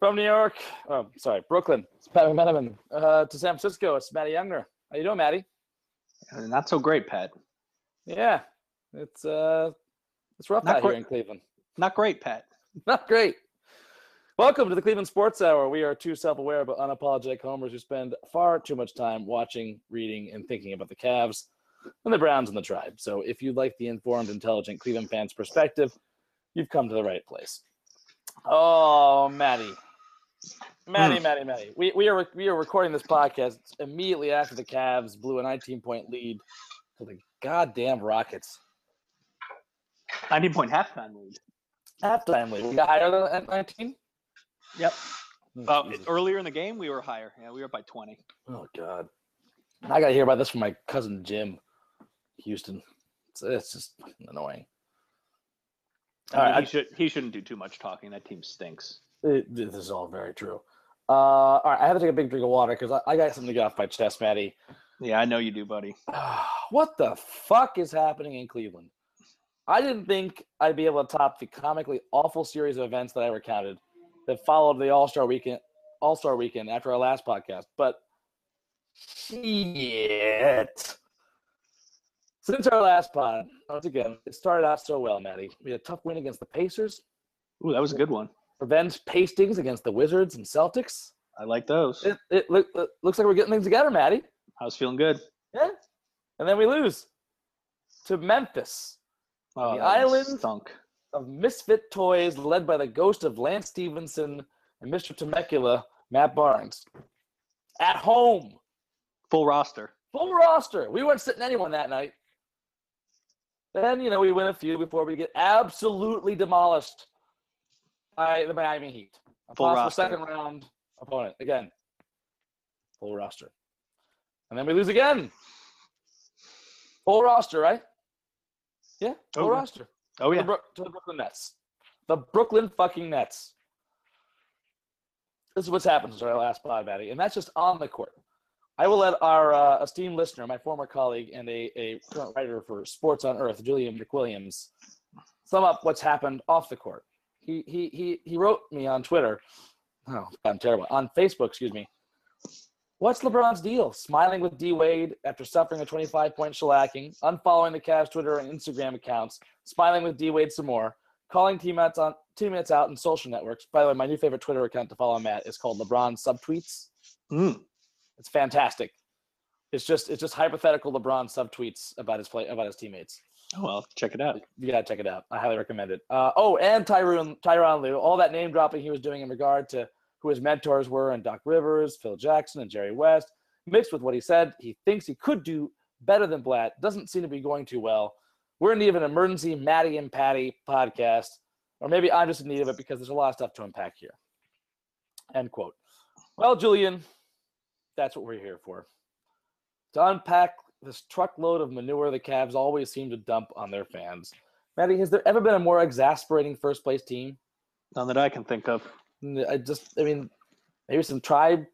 From New York, oh, sorry, Brooklyn. It's Pat McMenamin. Uh, to San Francisco, it's Matty Youngner. How you doing, Matty? Uh, Not so great, Pat. Yeah, it's uh, it's rough Not out here in Cleveland. Not great, Pat. Not great. Welcome to the Cleveland Sports Hour. We are two self-aware but unapologetic homers who spend far too much time watching, reading, and thinking about the Cavs and the Browns and the Tribe. So, if you'd like the informed, intelligent Cleveland fans' perspective, you've come to the right place. Oh, Matty, Matty, Hmm. Matty, Matty. We we are we are recording this podcast immediately after the Cavs blew a 19-point lead to the goddamn Rockets. 90 point halftime lead. Halftime lead. We got higher than at 19. Yep. Oh, Uh, earlier in the game, we were higher. Yeah, we were up by 20. Oh God! I got to hear about this from my cousin Jim, Houston. It's, it's just annoying. All I mean, right, he, should, he shouldn't do too much talking. That team stinks. It- this is all very true. Uh, all right, I have to take a big drink of water because I, I got something to get off my chest, Matty. Yeah, I know you do, buddy. what the fuck is happening in Cleveland? I didn't think I'd be able to top the comically awful series of events that I recounted that followed the All Star weekend. All Star weekend after our last podcast, but shit. Since our last pod, once again, it started out so well, Matty. We had a tough win against the Pacers, Ooh, that was a good one. Revenge pastings against the Wizards and Celtics. I like those. It, it, look, it looks like we're getting things together, Matty. I was feeling good. Yeah. And then we lose to Memphis. Oh, The island- stunk. of misfit toys led by the ghost of Lance Stephenson and Mr. Temecula, Matt Barnes. At home, Full roster. full roster. We weren't sitting anyone that night. Then, you know, we win a few before we get absolutely demolished by the Miami Heat. A Full possible roster. second round opponent. Again, full roster. And then we lose again. Full roster, right? Yeah, full Oh, roster Oh, to, yeah. the Brook- to the Brooklyn Nets. The Brooklyn fucking Nets. This is what's happened since our last pod, Matty, and that's just on the court. I will let our uh, esteemed listener, my former colleague and a, a current writer for Sports on Earth, Julian McWilliams, sum up what's happened off the court. He he he he wrote me on Twitter. Oh, I'm terrible. On Facebook, excuse me. What's LeBron's deal? Smiling with D Wade after suffering a 25 point shellacking, unfollowing the Cavs Twitter and Instagram accounts, smiling with D Wade some more, calling teammates on teammates out in social networks. By the way, my new favorite Twitter account to follow Matt is called LeBron Subtweets. Mm. It's fantastic. It's just it's just hypothetical LeBron subtweets about his play about his teammates. Oh, well, check it out. You gotta check it out. I highly recommend it. Uh, oh, and Tyronn Tyronn Lue, all that name dropping he was doing in regard to who his mentors were, and Doc Rivers, Phil Jackson, and Jerry West, mixed with what he said he thinks he could do better than Blatt. Doesn't seem to be going too well. We're in need of an emergency Matty and Patty podcast, or maybe I'm just in need of it because there's a lot of stuff to unpack here. End quote. Well, Julian, that's what we're here for. To unpack this truckload of manure the Cavs always seem to dump on their fans. Matty, has there ever been a more exasperating first place team? None that I can think of. I just, I mean, maybe some tribe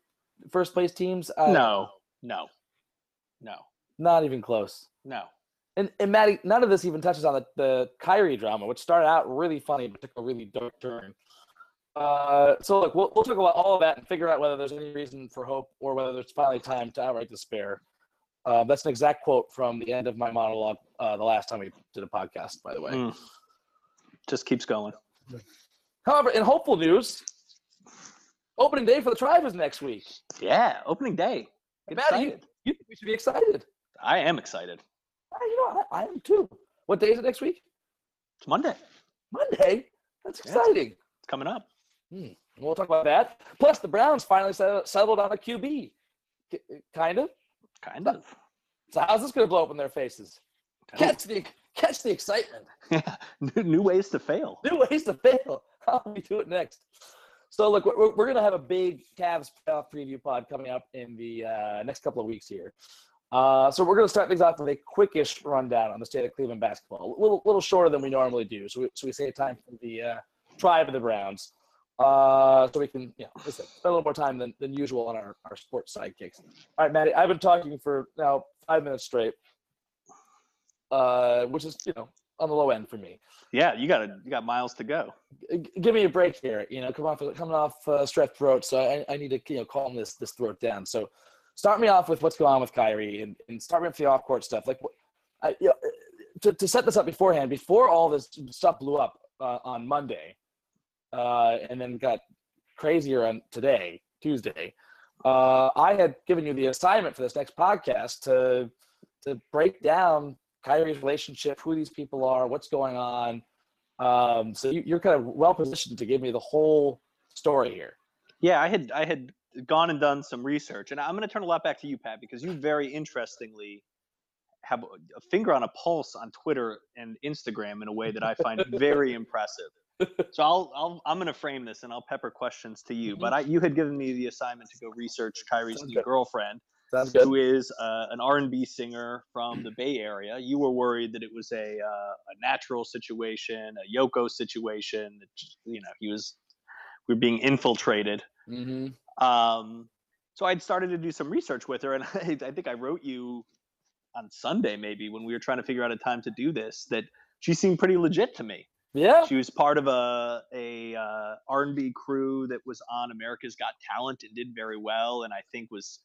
first place teams. Don't No, no, no, not even close. no. And, and Matty, none of this even touches on the, the Kyrie drama, which started out really funny, but took a really dark turn. Uh, so look, we'll, we'll talk about all of that and figure out whether there's any reason for hope or whether there's finally time to outright despair. Uh, that's an exact quote from the end of my monologue uh, the last time we did a podcast, by the way. Mm. Just keeps going. However, in hopeful news, opening day for the tribe is next week. Yeah, opening day. Get Matty, you, excited. you think we should be excited? I am excited. Uh, You know, I, I am too. What day is it next week? It's Monday. Monday. That's Yeah. exciting. It's coming up. Hmm. We'll talk about that. Plus, the Browns finally settled, settled on a QB. K- kind of. Kind of. So how's this going to blow up in their faces? Catch the catch the excitement. new, new ways to fail. New ways to fail. How do we do it next? So look, we're, we're gonna have a big Cavs playoff preview pod coming up in the uh, next couple of weeks here. Uh, so we're gonna start things off with a quickish rundown on the state of Cleveland basketball, a little little shorter than we normally do. So we, so we save time for the uh, tribe of the Browns, uh, so we can you know spend a little more time than, than usual on our, our sports sidekicks. All right, Matty, I've been talking for now five minutes straight, uh, which is you know on the low end for me. Yeah, you got you got miles to go. G- give me a break here. You know, come off coming off uh, strep throat, so I, I need to you know calm this this throat down. So, start me off with what's going on with Kyrie, and, and start me with the off court stuff. Like, I, you know, to to set this up beforehand, before all this stuff blew up uh, on Monday, uh, and then got crazier on today, Tuesday. Uh, I had given you the assignment for this next podcast to to break down Kyrie's relationship, who these people are, what's going on. Um, so you, you're kind of well positioned to give me the whole story here. Yeah, I had I had gone and done some research, and I'm going to turn a lot back to you, Pat, because you very interestingly have a finger on a pulse on Twitter and Instagram in a way that I find very impressive. So I'll, I'll I'm going to frame this and I'll pepper questions to you. But I, you had given me the assignment to go research Kyrie's Sounds new good. girlfriend, Sounds who is uh, an R&B singer from the Bay Area. You were worried that it was a uh, a natural situation, a Yoko situation. That you know he was we were being infiltrated. Mm-hmm. Um, so I'd started to do some research with her, and I, I think I wrote you on Sunday maybe when we were trying to figure out a time to do this that she seemed pretty legit to me. Yeah. She was part of a a uh, R&B crew that was on America's Got Talent and did very well, and I think was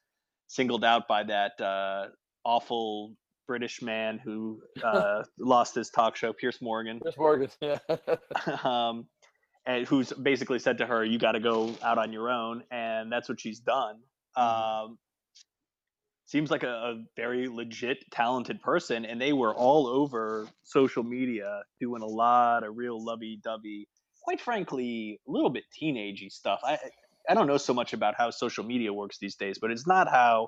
singled out by that uh, awful British man who uh, lost his talk show, Pierce Morgan, Chris Morgan. Yeah. um, and who's basically said to her, "You got to go out on your own," and that's what she's done. Um, seems like a, a very legit, talented person, and they were all over social media doing a lot of real lovey-dovey, quite frankly, a little bit teenagey stuff. I I don't know so much about how social media works these days, but it's not how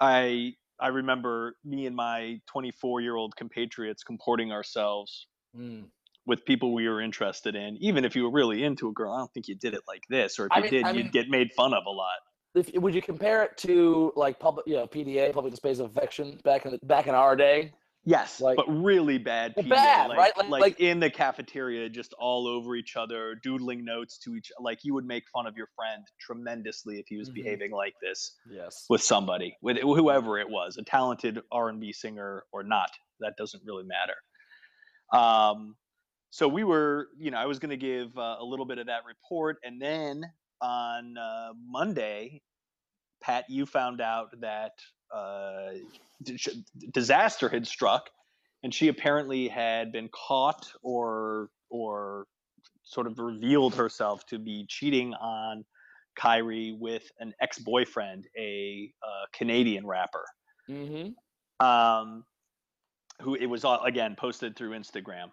I I remember me and my 24 year old compatriots comporting ourselves Mm. with people we were interested in. Even if you were really into a girl, I don't think you did it like this, or if I you mean- did, I you'd mean- get made fun of a lot. If, would you compare it to like public, you know, PDA, public displays of affection back in the, back in our day? Yes, Like- but really bad. PDA, bad, like, right? Like- Like, like- in the cafeteria, just all over each other, doodling notes to each. Like you would make fun of your friend tremendously if he was Mhm. behaving like this Yes. with somebody, with whoever it was, a talented R and B singer or not. That doesn't really matter. Um, so we were, you know, I was going to give uh, a little bit of that report, and then on uh, Monday, Pat, you found out that uh, d- disaster had struck, and she apparently had been caught or or sort of revealed herself to be cheating on Kyrie with an ex-boyfriend, a uh, Canadian rapper, Mm-hmm. um, who it was all, again posted through Instagram.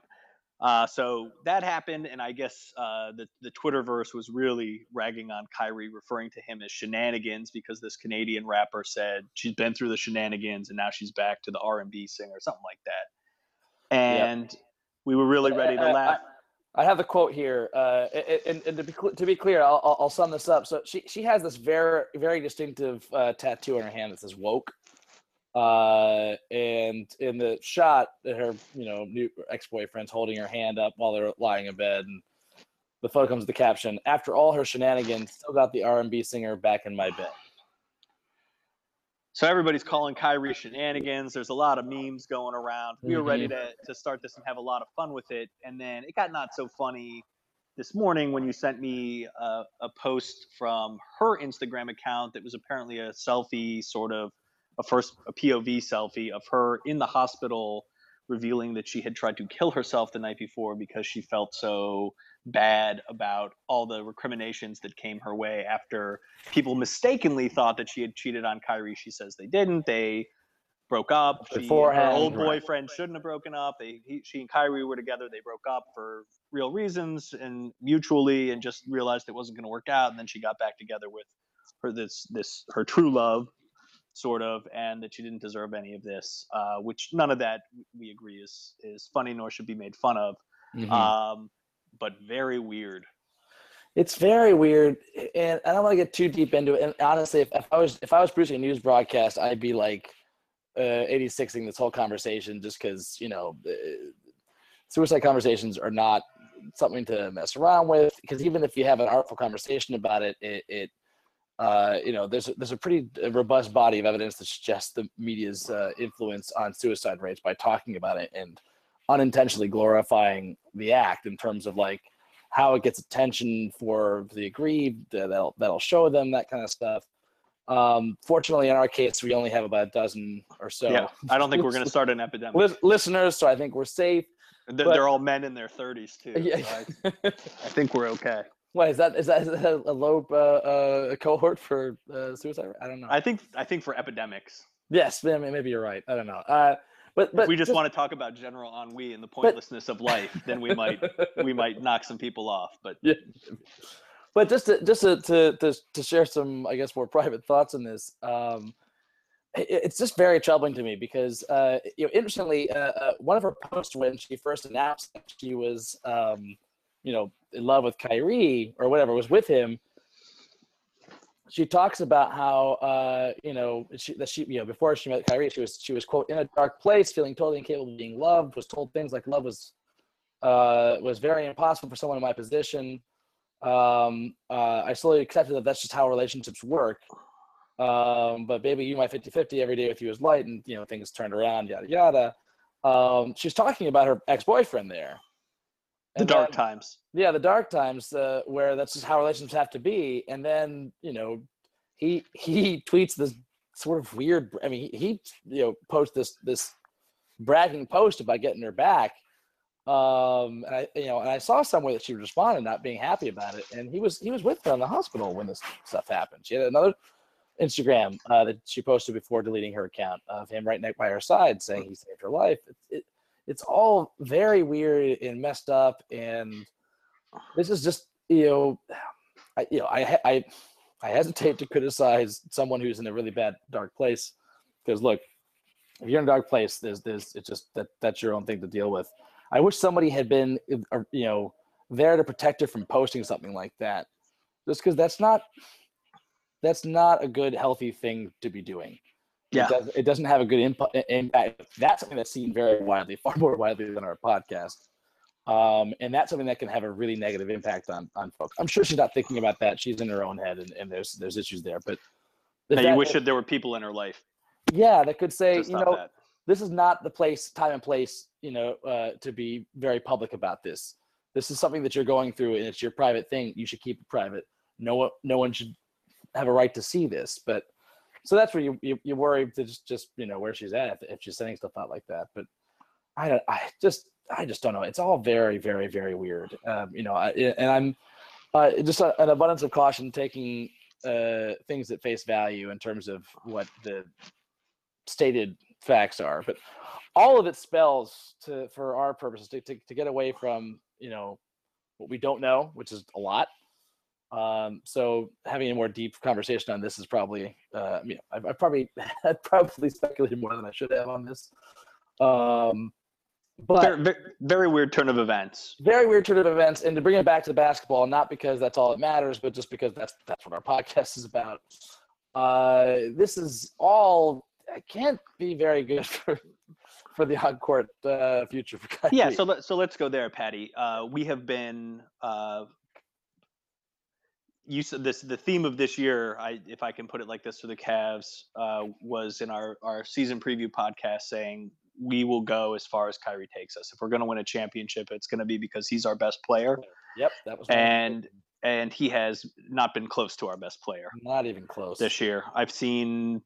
Uh, so that happened, and I guess uh, the the Twitterverse was really ragging on Kyrie, referring to him as shenanigans because this Canadian rapper said she's been through the shenanigans and now she's back to the R and B singer, something like that. And we were really ready to I- I- laugh. I have the quote here, uh, and, and to, be, to be clear, I'll, I'll- I'll sum this up. So she she has this very very distinctive uh, tattoo on her hand that says "woke," uh, and in the shot, her you know new ex boyfriend's holding her hand up while they're lying in bed, and the photo comes with the caption: "After all her shenanigans, still got the R and B singer back in my bed." So everybody's calling Kyrie shenanigans. There's a lot of memes going around. We were ready to, to start this and have a lot of fun with it. And then it got not so funny this morning when you sent me a, a post from her Instagram account that was apparently a selfie, sort of a first a POV selfie of her in the hospital revealing that she had tried to kill herself the night before because she felt so bad about all the recriminations that came her way after people mistakenly thought that she had cheated on Kyrie. She says they didn't. They broke up. She, her old right. boyfriend shouldn't have broken up. They, he, she and Kyrie were together. They broke up for real reasons and mutually, and just realized it wasn't going to work out. And then she got back together with her this this her true love, sort of, and that she didn't deserve any of this. Uh, which none of that we agree is is funny nor should be made fun of. Mhm. Um, but very weird. It's very weird, and I don't want to get too deep into it. And honestly, if, if I was if I was producing a news broadcast, I'd be like uh, 86ing this whole conversation just because you know uh, suicide conversations are not something to mess around with. Because even if you have an artful conversation about it, it, it uh, you know, there's a, there's a pretty robust body of evidence that suggests the media's uh, influence on suicide rates by talking about it and unintentionally glorifying the act in terms of like how it gets attention for the aggrieved. Uh, that'll that'll show them that kind of stuff. Um, fortunately, in our case, we only have about a dozen or so. Yeah, I don't think we're going to start an epidemic. Lis- listeners, so I think we're safe. They're, but- they're all men in their 30s too. Yeah. so I, I think we're okay. Why is that? Is that, a low uh, uh, cohort for uh, suicide? I don't know. I think I think for epidemics, yes, may- maybe you're right. I don't know. Uh, but but if we just, want to talk about general ennui and the pointlessness of life, then we might we might knock some people off. But yeah. But just to just to, to to to share some, I guess, more private thoughts on this. Um, it's just very troubling to me because, uh, you know, interestingly, uh, uh, one of her posts when she first announced that she was, um, you know, in love with Kyrie or whatever was with him. She talks about how, uh, you know, she, that she, you know, before she met Kyrie, she was, she was quote in a dark place, feeling totally incapable of being loved. Was told things like love was, uh, was very impossible for someone in my position um, uh, I slowly accepted that that's just how relationships work. Um, but baby, you my 50 50 every day with you is light, and you know, things turned around, yada yada. Um, she's talking about her ex boyfriend there. The dark then- times. yeah, the dark times uh, where that's just how relationships have to be. And then you know, he he tweets this sort of weird. I mean, he, he you know posts this this bragging post about getting her back. Um, and I you know, and I saw somewhere that she responded not being happy about it, and he was he was with her in the hospital when this stuff happened. She had another Instagram uh, that she posted before deleting her account of him right next by her side saying he saved her life. It, it, it's all very weird and messed up, and this is just you know, I, you know, I I I hesitate to criticize someone who's in a really bad dark place because look, if you're in a dark place, there's there's it's just that that's your own thing to deal with. I wish somebody had been uh, you know there to protect her from posting something like that, just because that's not that's not a good healthy thing to be doing. Yeah. It, does, it doesn't have a good imp- impact. That's something that's seen very widely, far more widely than our podcast. Um, and that's something that can have a really negative impact on on folks. I'm sure she's not thinking about that. She's in her own head, and, and there's there's issues there. But the Now, you wish that- that there were people in her life yeah, that could say, you know, that. this is not the place, time and place, you know, uh, to be very public about this. This is something that you're going through, and it's your private thing. You should keep it private. No one, no one should have a right to see this. But so that's where you you, you worry to just just you know where she's at if, if she's sending stuff out like that. But I don't, I just I just don't know. It's all very very very weird. Um, you know, I, and I'm uh, just a, an abundance of caution taking uh, things at face value in terms of what the stated facts are. But all of it spells to for our purposes to, to, to get away from you know what we don't know, which is a lot. Um, so having a more deep conversation on this is probably, uh, you know, I've, I've probably I've probably speculated more than I should have on this. Um, but Very, very, very weird turn of events. very weird turn of events and to bring it back to the basketball not because that's all that matters but just because that's that's what our podcast is about uh this is all it can't be very good for for the on court uh future for Kyrie. Yeah, so let, so let's go there, Patty. Uh, we have been uh, you said this the theme of this year. I if I can put it like this for the Cavs uh, was in our our season preview podcast saying we will go as far as Kyrie takes us. If we're going to win a championship, it's going to be because he's our best player, yep that was and and he has not been close to our best player not even close this year. I've seen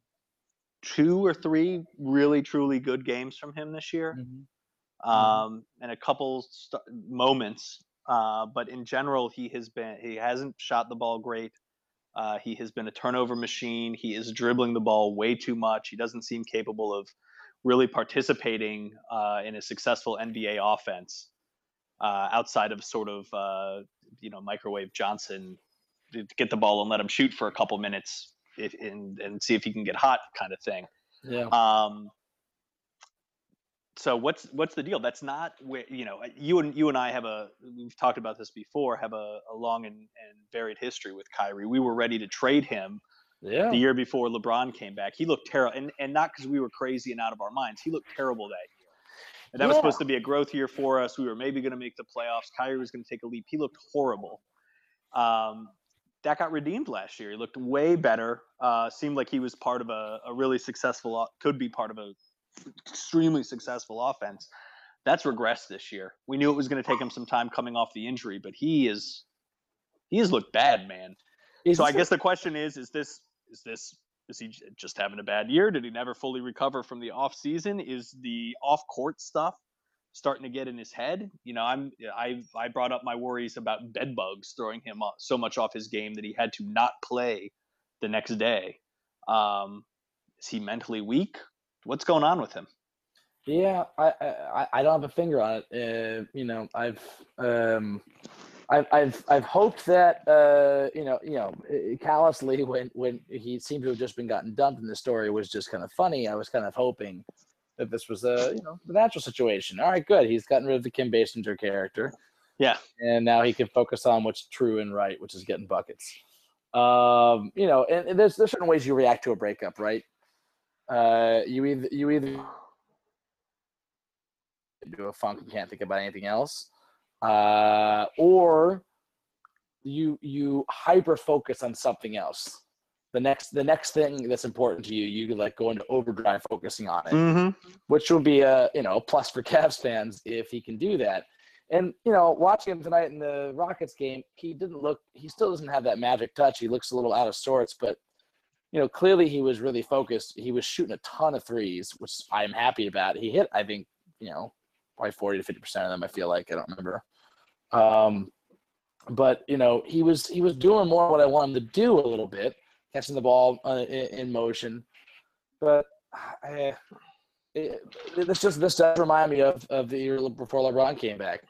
two or three really truly good games from him this year Mhm. um, and a couple st- moments. Uh, but in general, he has been he hasn't shot the ball great. Uh, he has been a turnover machine. He is dribbling the ball way too much. He doesn't seem capable of really participating uh, in a successful NBA offense uh, outside of sort of uh, you know microwave Johnson, get the ball and let him shoot for a couple minutes if, and and see if he can get hot kind of thing. yeah Um, so what's what's the deal? That's not where you know you and you and I have a we've talked about this before. Have a, a long and, and varied history with Kyrie. We were ready to trade him Yeah. the year before LeBron came back. He looked terrible, and and not because we were crazy and out of our minds. He looked terrible that year. And that was supposed to be a growth year for us. We were maybe going to make the playoffs. Kyrie was going to take a leap. He looked horrible. Um, that got redeemed last year. He looked way better. Uh, seemed like he was part of a, a really successful, could be part of a extremely successful offense. That's regressed this year. We knew it was going to take him some time coming off the injury, but he is he has looked bad, man. Is So I this a- guess the question is: Is this is this is he just having a bad year? Did he never fully recover from the off season? Is the off court stuff starting to get in his head? You know, I'm I I brought up my worries about bed bugs throwing him off, so much off his game that he had to not play the next day. Um, is he mentally weak? What's going on with him? Yeah, I, I I don't have a finger on it. Uh, you know, I've um, I've I've I've hoped that uh, you know, you know, uh, callously when when he seemed to have just been gotten dumped and the story was just kind of funny. I was kind of hoping that this was a you know the natural situation. All right, good. He's gotten rid of the Kim Basinger character. Yeah. and now he can focus on what's true and right, which is getting buckets. Um, you know, and, and there's there's certain ways you react to a breakup, right? Uh, you either you either do a funk and can't think about anything else, uh, or you you hyper focus on something else. The next the next thing that's important to you, you like go into overdrive focusing on it Mm-hmm. which will be a you know plus for Cavs fans if he can do that. And you know, watching him tonight in the Rockets game, he didn't look. He still doesn't have that magic touch. He looks a little out of sorts, but you know, clearly he was really focused. He was shooting a ton of threes, which I'm happy about. He hit, I think, you know, probably 40 to 50 percent of them. I feel like I don't remember. Um, but you know, he was he was doing more what I want him to do a little bit, catching the ball uh, in, in motion. But I, it, this just this does remind me of, of the year before LeBron came back,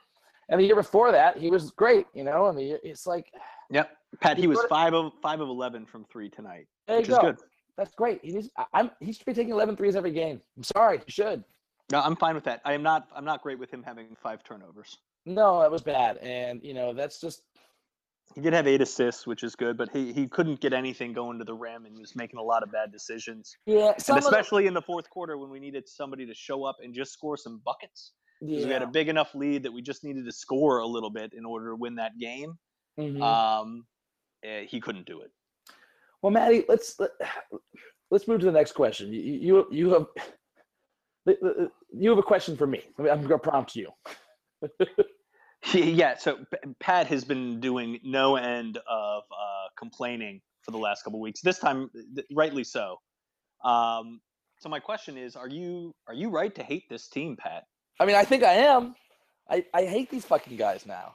and the year before that he was great. You know, I mean, it's like Yep. Pat, he was five of five of eleven from three tonight, there you which is go. good. That's great. He needs, I'm he should be taking 11 threes every game. I'm sorry, he should. No, I'm fine with that. I am not. I'm not great with him having five turnovers. No, that was bad, and you know that's just He did have eight assists, which is good, but he, he couldn't get anything going to the rim and was making a lot of bad decisions. yeah. And of the- especially in the fourth quarter when we needed somebody to show up and just score some buckets. 'Cause We had a big enough lead that we just needed to score a little bit in order to win that game. Mhm. Um, he couldn't do it. Well, Matty, let's let, let's move to the next question. You you you have you have a question for me. I'm going to prompt you. yeah. So Pat has been doing no end of uh, complaining for the last couple weeks. This time, th- rightly so. Um, so my question is: Are you are you right to hate this team, Pat? I mean, I think I am. I, I hate these fucking guys now.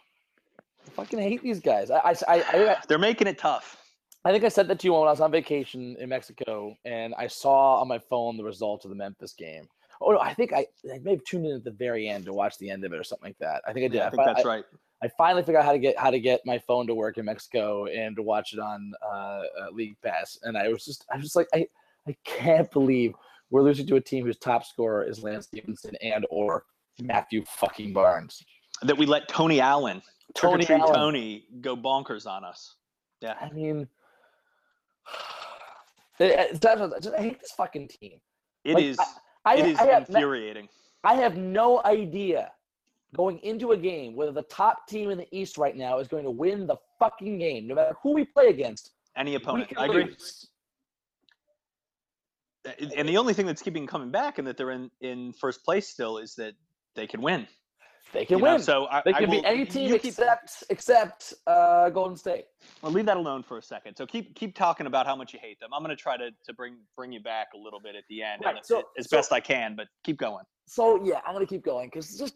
I fucking hate these guys. I, I, I, I, They're making it tough. I think I said that to you when I was on vacation in Mexico, and I saw on my phone the result of the Memphis game. Oh no, I think I, I may have tuned in at the very end to watch the end of it or something like that. I think I did. Yeah, I I think fi- that's I- right. I finally figured out how to get how to get my phone to work in Mexico and to watch it on uh, uh, League Pass. And I was just, I was just like, I, I can't believe we're losing to a team whose top scorer is Lance Stephenson and or Matthew fucking Barnes. That we let Tony Allen, Tony. Tony, go bonkers on us. Yeah. I mean, it- I hate this fucking team. It Like, is. I, it is I have, infuriating. I have no idea going into a game whether the top team in the East right now is going to win the fucking game, no matter who we play against. Any opponent. I agree. lose. Uh, and the only thing that's keeping coming back and that they're in, in first place still is that they can win. They can you know? win. So I, They I can will- be any team keep- except except uh, Golden State. Well, leave that alone for a second. So keep keep talking about how much you hate them. I'm going to try to to bring bring you back a little bit at the end, Right, and so- as so- best I can. But keep going. So yeah, I'm gonna keep going because just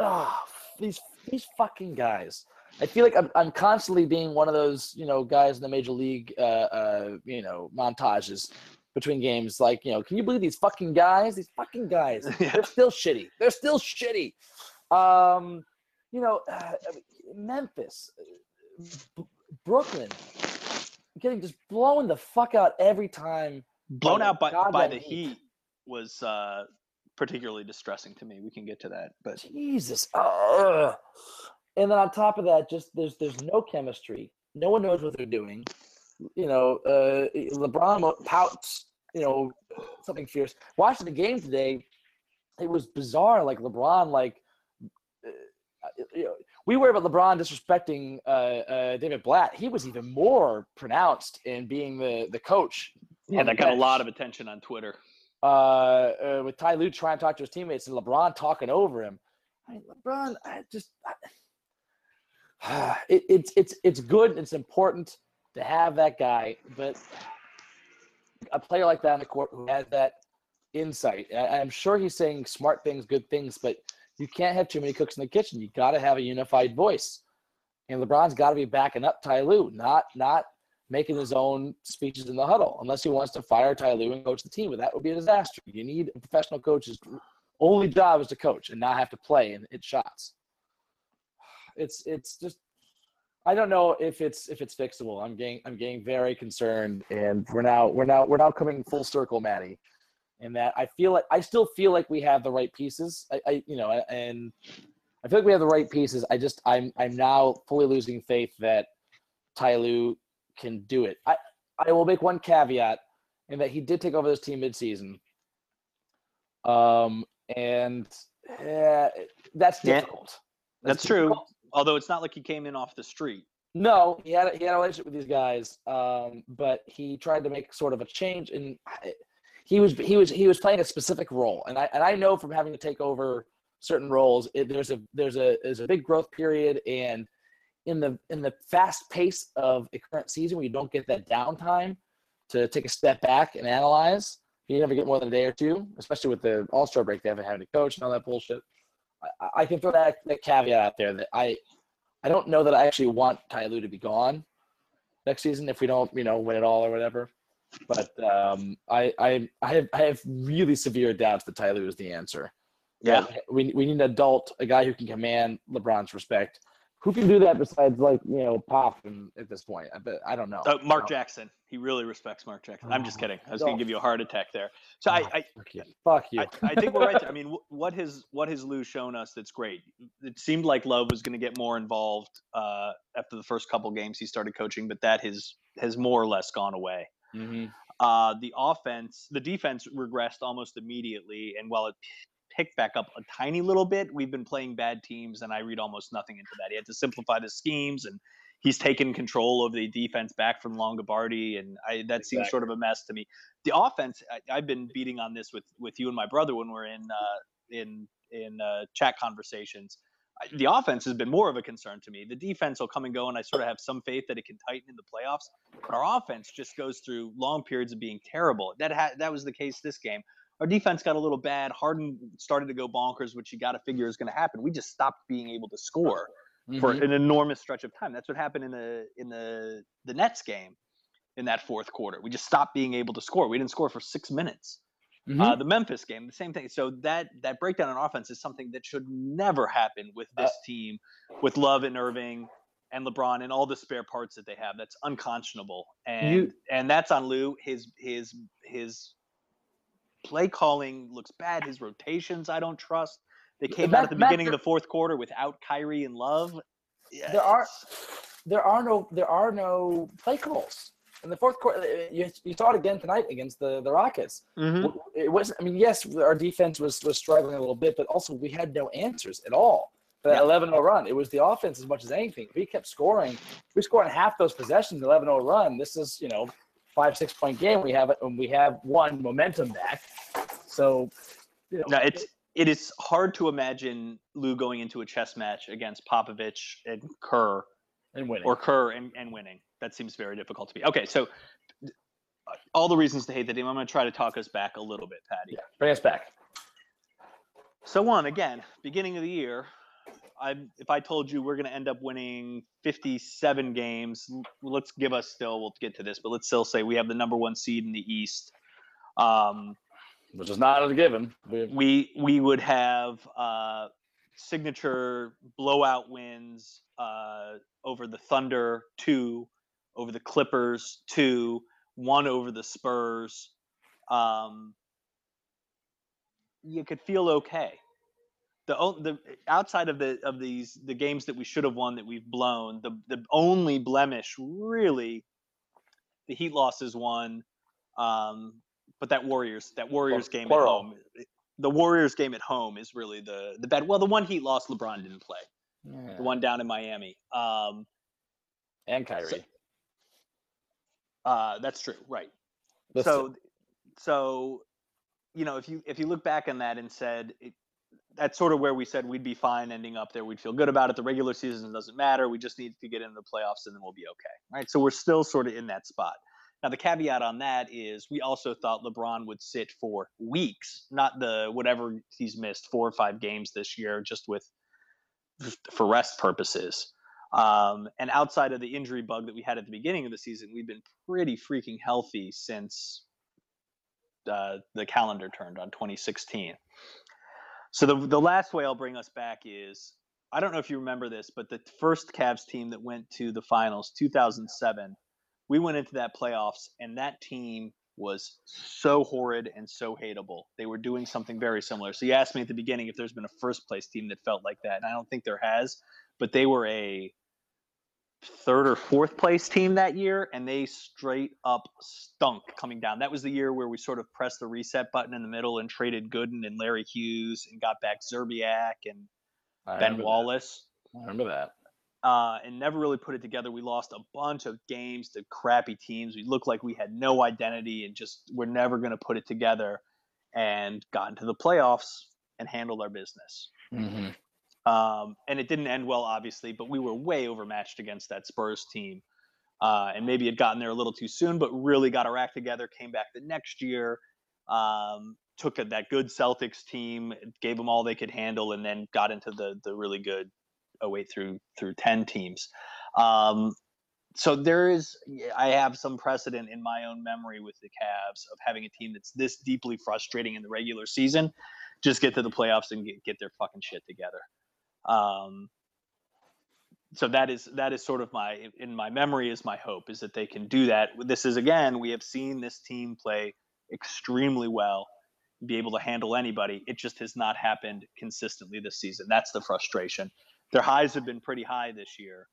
ugh, these these fucking guys. I feel like I'm I'm constantly being one of those you know guys in the major league uh, uh you know montages between games. Like you know, can you believe these fucking guys? These fucking guys. Yeah. They're still shitty. They're still shitty. Um, you know, uh, Memphis, Brooklyn, getting just blown the fuck out every time. Blown out by by the Heat. Heat was uh, particularly distressing to me. We can get to that, but Jesus. Ugh. And then on top of that, just there's there's no chemistry. No one knows what they're doing. You know, uh, LeBron pouts. You know, something fierce. Watching the game today, it was bizarre. Like LeBron, like you know, we worry about LeBron disrespecting uh, uh, David Blatt. He was even more pronounced in being the the coach. yeah, that got a lot of attention on Twitter. uh, uh, with Ty Lue trying to talk to his teammates and LeBron talking over him. I mean, LeBron, I just I, it, it's it's it's good. It's important to have that guy, but a player like that on the court who has that insight. I, I'm sure he's saying smart things, good things, but you can't have too many cooks in the kitchen. You got to have a unified voice, and LeBron's got to be backing up Ty Lue, not not making his own speeches in the huddle unless he wants to fire Ty Lue and coach the team. But that would be a disaster. You need a professional coach's only job is to coach and not have to play and hit shots. It's it's just I don't know if it's if it's fixable. I'm getting I'm getting very concerned, and we're now we're now we're now coming full circle, Matty. And that I feel like I still feel like we have the right pieces. I, I you know, and I feel like we have the right pieces. I just I'm I'm now fully losing faith that Ty Lue can do it. I I will make one caveat in that he did take over this team midseason. Um, and uh, that's Yeah. difficult. That's true. difficult. Although it's not like he came in off the street. No, he had a, he had a relationship with these guys, um, but he tried to make sort of a change, and I- he was he was he was playing a specific role, and I and I know from having to take over certain roles, it, there's a there's a there's a big growth period, and in the in the fast pace of a current season, where you don't get that downtime to take a step back and analyze, you never get more than a day or two, especially with the All Star break they haven't had a coach and all that bullshit. I, I can throw that, that caveat out there that I I don't know that I actually want Ty Lue to be gone next season if we don't, you know, win it all or whatever. But um, I, I, I have, I have really severe doubts that Ty Lue is the answer. Yeah. we, we need an adult, a guy who can command LeBron's respect. Who can do that besides like you know Pop and at this point? I bet I don't know. Uh, Mark. Jackson. He really respects Mark Jackson. I'm just Oh, kidding. I was gonna give you a heart attack there. So I, Oh, I, fuck you. Fuck you. I, I think we're right. There. I mean, what has what has Lue shown us that's great? It seemed like Love was going to get more involved uh, after the first couple games he started coaching, but that has has more or less gone away. Mhm. Uh, the offense, the defense regressed almost immediately, and while it picked back up a tiny little bit, we've been playing bad teams, and I read almost nothing into that. He had to simplify the schemes, and he's taken control of the defense back from Longabardi, and I, that seems sort of a mess to me. The offense, I, I've been beating on this with with you and my brother when we're in uh, in in uh, chat conversations. The offense has been more of a concern to me. The defense will come and go, and I sort of have some faith that it can tighten in the playoffs. But our offense just goes through long periods of being terrible. That ha- that was the case this game. Our defense got a little bad. Harden started to go bonkers, which you got to figure is going to happen. We just stopped being able to score for Mhm. an enormous stretch of time. That's what happened in the in the the Nets game in that fourth quarter. We just stopped being able to score. We didn't score for six minutes. Mhm. Uh, the Memphis game, the same thing. So that that breakdown in offense is something that should never happen with this team, with Love and Irving and LeBron and all the spare parts that they have. That's unconscionable, and You- and that's on Lue. His his his play calling looks bad. His rotations, I don't trust. They came out at the beginning of the fourth quarter without Kyrie and Love. Yeah, there are there are no there are no play calls in the fourth quarter. You, you saw it again tonight against the the Rockets. Mm-hmm. W- It was I mean yes our defense was was struggling a little bit, but also we had no answers at all for that Yeah. 11-0 run. It was the offense as much as anything. If we kept scoring. We scored in half those possessions, 11-0 run. This is you know five six point game. We have it and we have one momentum back. So you know, No, it's it is hard to imagine Lue going into a chess match against Popovich and Kerr and winning. or Kerr and, and winning. That seems very difficult to me. Okay, so uh, all the reasons to hate the team. I'm going to try to talk us back a little bit, Patty. yeah, bring us back. So one again, beginning of the year, I if I told you we're going to end up winning 57 games, let's give us still. We'll get to this, but let's still say we have the number one seed in the East. Um, Which is not a given. We, we we would have uh, signature blowout wins uh, over the Thunder, two over the Clippers, two one over the Spurs. Um, you could feel okay. The the outside of the of these the games that we should have won that we've blown, the the only blemish really, the Heat losses won, um, but that Warriors that Warriors game at home, the Warriors game at home is really the the bad. Well, the one Heat lost, LeBron didn't play. Yeah. The one down in Miami. Um, and Kyrie. Uh, that's true, right? That's so so you know if you if you look back on that and said it, that's sort of where we said we'd be fine ending up there. We'd feel good about it. The regular season doesn't matter. We just need to get into the playoffs and then we'll be okay right? So we're still sort of in that spot. Now the caveat on that is we also thought lebron would sit for weeks not the whatever he's missed four or five games this year just with for rest purposes um, and outside of the injury bug that we had at the beginning of the season, we've been pretty freaking healthy since uh, the calendar turned on 2016. So the the last way I'll bring us back is I don't know if you remember this, but the first Cavs team that went to the finals, 2007, we went into that playoffs, and that team was so horrid and so hateable. They were doing something very similar. So you asked me at the beginning if there's been a first place team that felt like that, and I don't think there has. But they were a third or fourth place team that year, and they straight up stunk coming down. That was the year where we sort of pressed the reset button in the middle and traded Gooden and Larry Hughes and got back Szczerbiak and I Ben remember that. Wallace. I remember that. Uh, and never really put it together. We lost a bunch of games to crappy teams. We looked like we had no identity and just we're never going to put it together. And got into the playoffs and handled our business. hmm Um, and it didn't end well, obviously, but we were way overmatched against that Spurs team. Uh, and maybe had gotten there a little too soon, but really got our act together, came back the next year, um, took a, that good Celtics team, gave them all they could handle, and then got into the the really good 08 through through 10 teams. Um, so there is, I have some precedent in my own memory with the Cavs of having a team that's this deeply frustrating in the regular season, just get to the playoffs and get, get their fucking shit together. Um, so that is that is sort of my in my memory is my hope is that they can do that. This is again we have seen this team play extremely well, be able to handle anybody. It just has not happened consistently this season. That's the frustration. Their highs have been pretty high this year.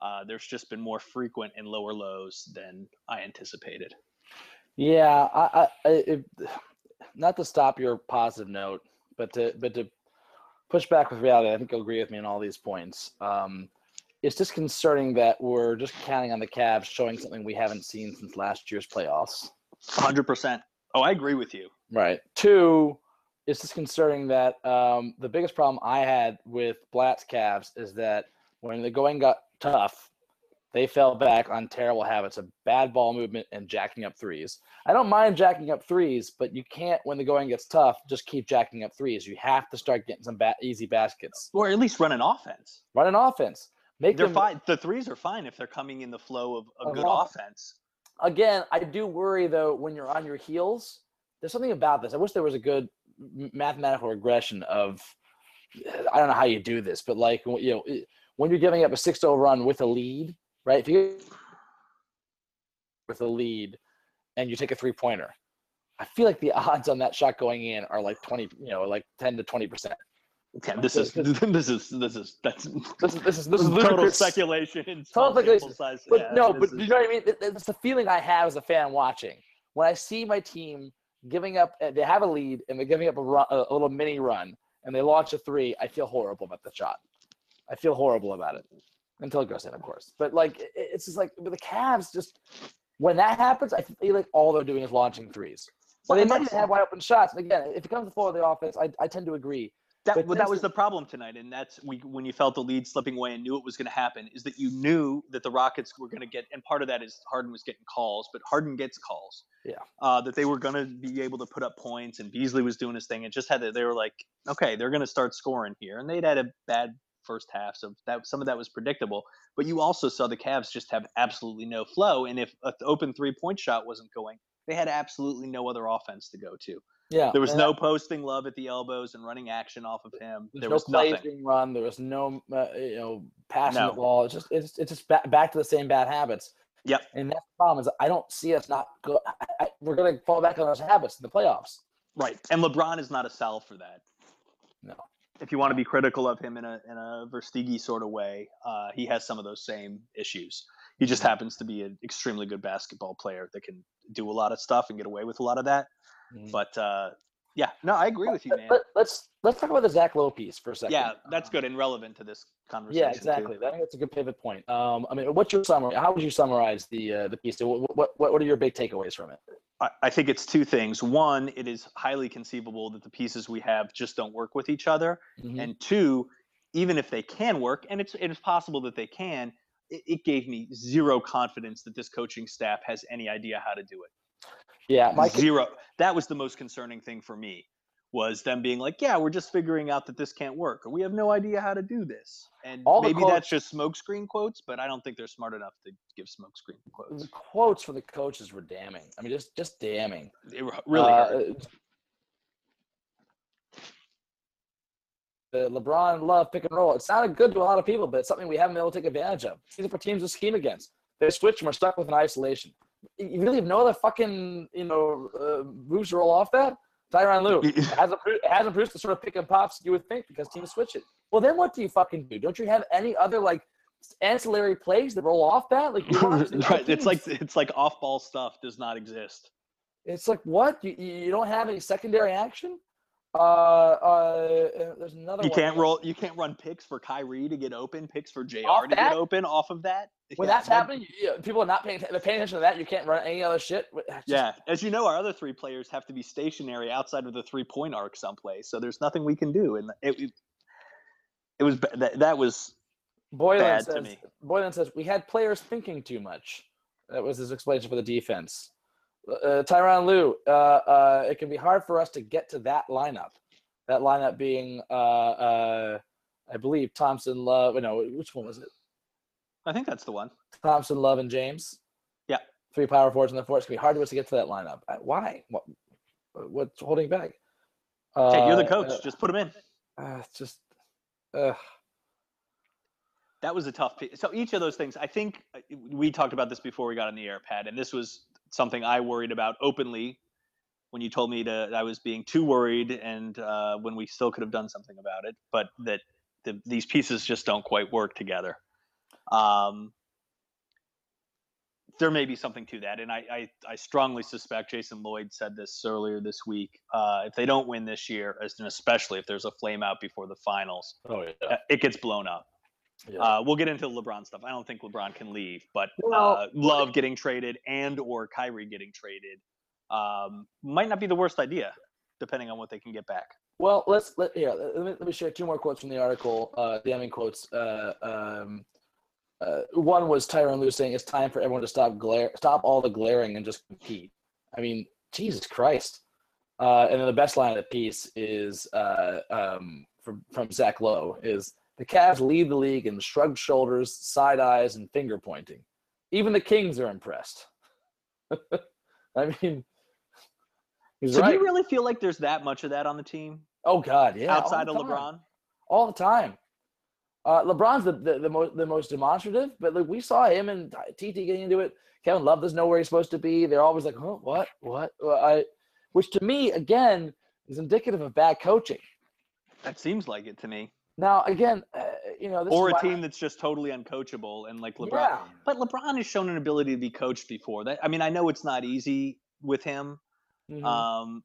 Uh, there's just been more frequent and lower lows than I anticipated. Yeah, I, I, it, not to stop your positive note, but to but to push back with reality. I think you'll agree with me on all these points. Um, it's disconcerting that we're just counting on the Cavs showing something we haven't seen since last year's playoffs. 100%. Oh, I agree with you. Right. Two, it's disconcerting that um, the biggest problem I had with Blatt's Cavs is that when the going got tough, they fell back on terrible habits of bad ball movement and jacking up threes. I don't mind jacking up threes, but you can't, when the going gets tough, just keep jacking up threes. You have to start getting some ba- easy baskets. Or at least run an offense. Run an offense. Make They're them, fine. The threes are fine if they're coming in the flow of a good off- offense. again, I do worry though when you're on your heels. There's something about this. I wish there was a good mathematical regression of. I don't know how you do this, but like you know, when you're giving up a 6-0 run with a lead, right? If you with a lead and you take a three pointer, I feel like the odds on that shot going in are like 20, you know, like 10 to 20 percent. Yeah, this is this is this is that's This is this is this is total speculation. Total speculation. size. But Yeah, no, but is- you know what I mean. It's the feeling I have as a fan watching when I see my team giving up. uh, They have a lead and they're giving up a, run, a little mini run, and they launch a three. I feel horrible about the shot. I feel horrible about it until it goes in, of course. But like, it's just like the Cavs. Just when that happens, I feel like all they're doing is launching threes. So Well, they might even have wide open shots. And again, if it comes to the floor of the offense, I, I tend to agree. that, well, that was the problem tonight, and that's we, when you felt the lead slipping away and knew it was going to happen. Is that you knew that the Rockets were going to get, and part of that is Harden was getting calls, but Harden gets calls. Yeah. Uh, that they were going to be able to put up points, and Beasley was doing his thing. It just had to, they were like, okay, they're going to start scoring here, and they'd had a bad first half, so that some of that was predictable. But you also saw the Cavs just have absolutely no flow, and if an open three point shot wasn't going, they had absolutely no other offense to go to. Yeah, There was no posting Love at the elbows and running action off of him. There no was plays nothing. being run. There was no, uh, you know, passing No. the ball. It's just, it's, it's just back, back to the same bad habits. Yep. And that's the problem is I don't see us not go. I, I, we're going to fall back on those habits in the playoffs. Right. And LeBron is not a sell for that. No. If you want to be critical of him in a in a Verstegi sort of way, uh, he has some of those same issues. He just happens to be an extremely good basketball player that can do a lot of stuff and get away with a lot of that. Mhm. But uh, yeah, no, I agree with you, man. Let, let's let's talk about the Zach Lowe piece for a second. Yeah, that's good and relevant to this conversation. Yeah, exactly. I think that's a good pivot point. Um, I mean, what's your summary? How would you summarize the uh, the piece? What, what what are your big takeaways from it? I, think it's two things. One, it is highly conceivable that the pieces we have just don't work with each other. Mhm. And two, even if they can work, and it's it is possible that they can, it, it gave me zero confidence that this coaching staff has any idea how to do it. yeah, my zero. That was the most concerning thing for me was them being like, "Yeah, we're just figuring out that this can't work, or we have no idea how to do this." And All maybe quotes- that's just smokescreen quotes, but I don't think they're smart enough to give smokescreen quotes. the quotes from the coaches were damning. I mean, just just damning. It really Uh. The LeBron love pick and roll. It sounded good to a lot of people, but it's something we haven't been able to take advantage of. It's easy for teams to scheme against. They switch and we're stuck with an isolation. You really have no other fucking you know uh, moves to roll off that. Tyronn Lue hasn't hasn't produced the sort of pick and pops you would think because teams switch it. Well, then what do you fucking do? Don't you have any other like ancillary plays that roll off that? Like you right. It's like it's like off ball stuff does not exist. It's like what you, you you don't have any secondary action. Uh, uh, there's another. You one. can't roll. You can't run picks for Kyrie to get open, picks for Jr. Off to that? get open off of that. When Yeah, that's happening, you, you- people are not paying. They're paying attention to that. You can't run any other shit. Just- Yeah, as you know, our other three players have to be stationary outside of the three point arc someplace. So there's nothing we can do, and it it, it was that that was Boylan bad says. to me. Boylan says we had players thinking too much. That was his explanation for the defense. Uh, Tyronn Lue. Uh, uh, it can be hard for us to get to that lineup. That lineup being, uh, uh, I believe Thompson, Love. No, which one was it? I think that's the one. Thompson, Love, and James. Yeah. Three power forwards in the four. It's gonna be hard to us to get to that lineup. Uh, Why? What? What's holding back? Okay, you're the Uh, coach. uh, Just put them in. uh, it's just. Uh, That was a tough piece. So each of those things, I think uh, we talked about this before we got on the air pad, and this was something I worried about openly when you told me to I was being too worried, and uh, when we still could have done something about it, but that the, these pieces just don't quite work together. Um, there may be something to that, and I, I, I strongly suspect Jason Lloyd said this earlier this week. Uh, if they don't win this year, as- and especially if there's a flame out before the finals, oh yeah. uh, it gets blown up. yeah. Uh, we'll get into LeBron stuff. I don't think LeBron can leave, but Well- uh, Love getting traded and or Kyrie getting traded um, might not be the worst idea, depending on what they can get back. Well, let's let yeah. Let me, let me share two more quotes from the article. Uh, damning quotes. Uh, um, uh, one was Tyronn Lue saying it's time for everyone to stop glare, stop all the glaring and just compete. I mean, Jesus Christ. Uh, and then the best line of the piece is uh, um, from from Zach Lowe is the Cavs lead the league in shrugged shoulders, side eyes, and finger pointing. Even the Kings are impressed. I mean, he's So right. do you really feel like there's that much of that on the team oh God, yeah. outside of time LeBron? all the time. Uh, LeBron's the, the, the most the most demonstrative, but like we saw him and TT getting into it. Kevin Love doesn't know where he's supposed to be. They're always like, "Huh, what, what?" Well, I, which to me again is indicative of bad coaching. That seems like it to me. Now again, uh, you know, this Or is a team that's just totally uncoachable and like LeBron. Yeah. But LeBron has shown an ability to be coached before. That I mean, I know it's not easy with him, Mhm. um,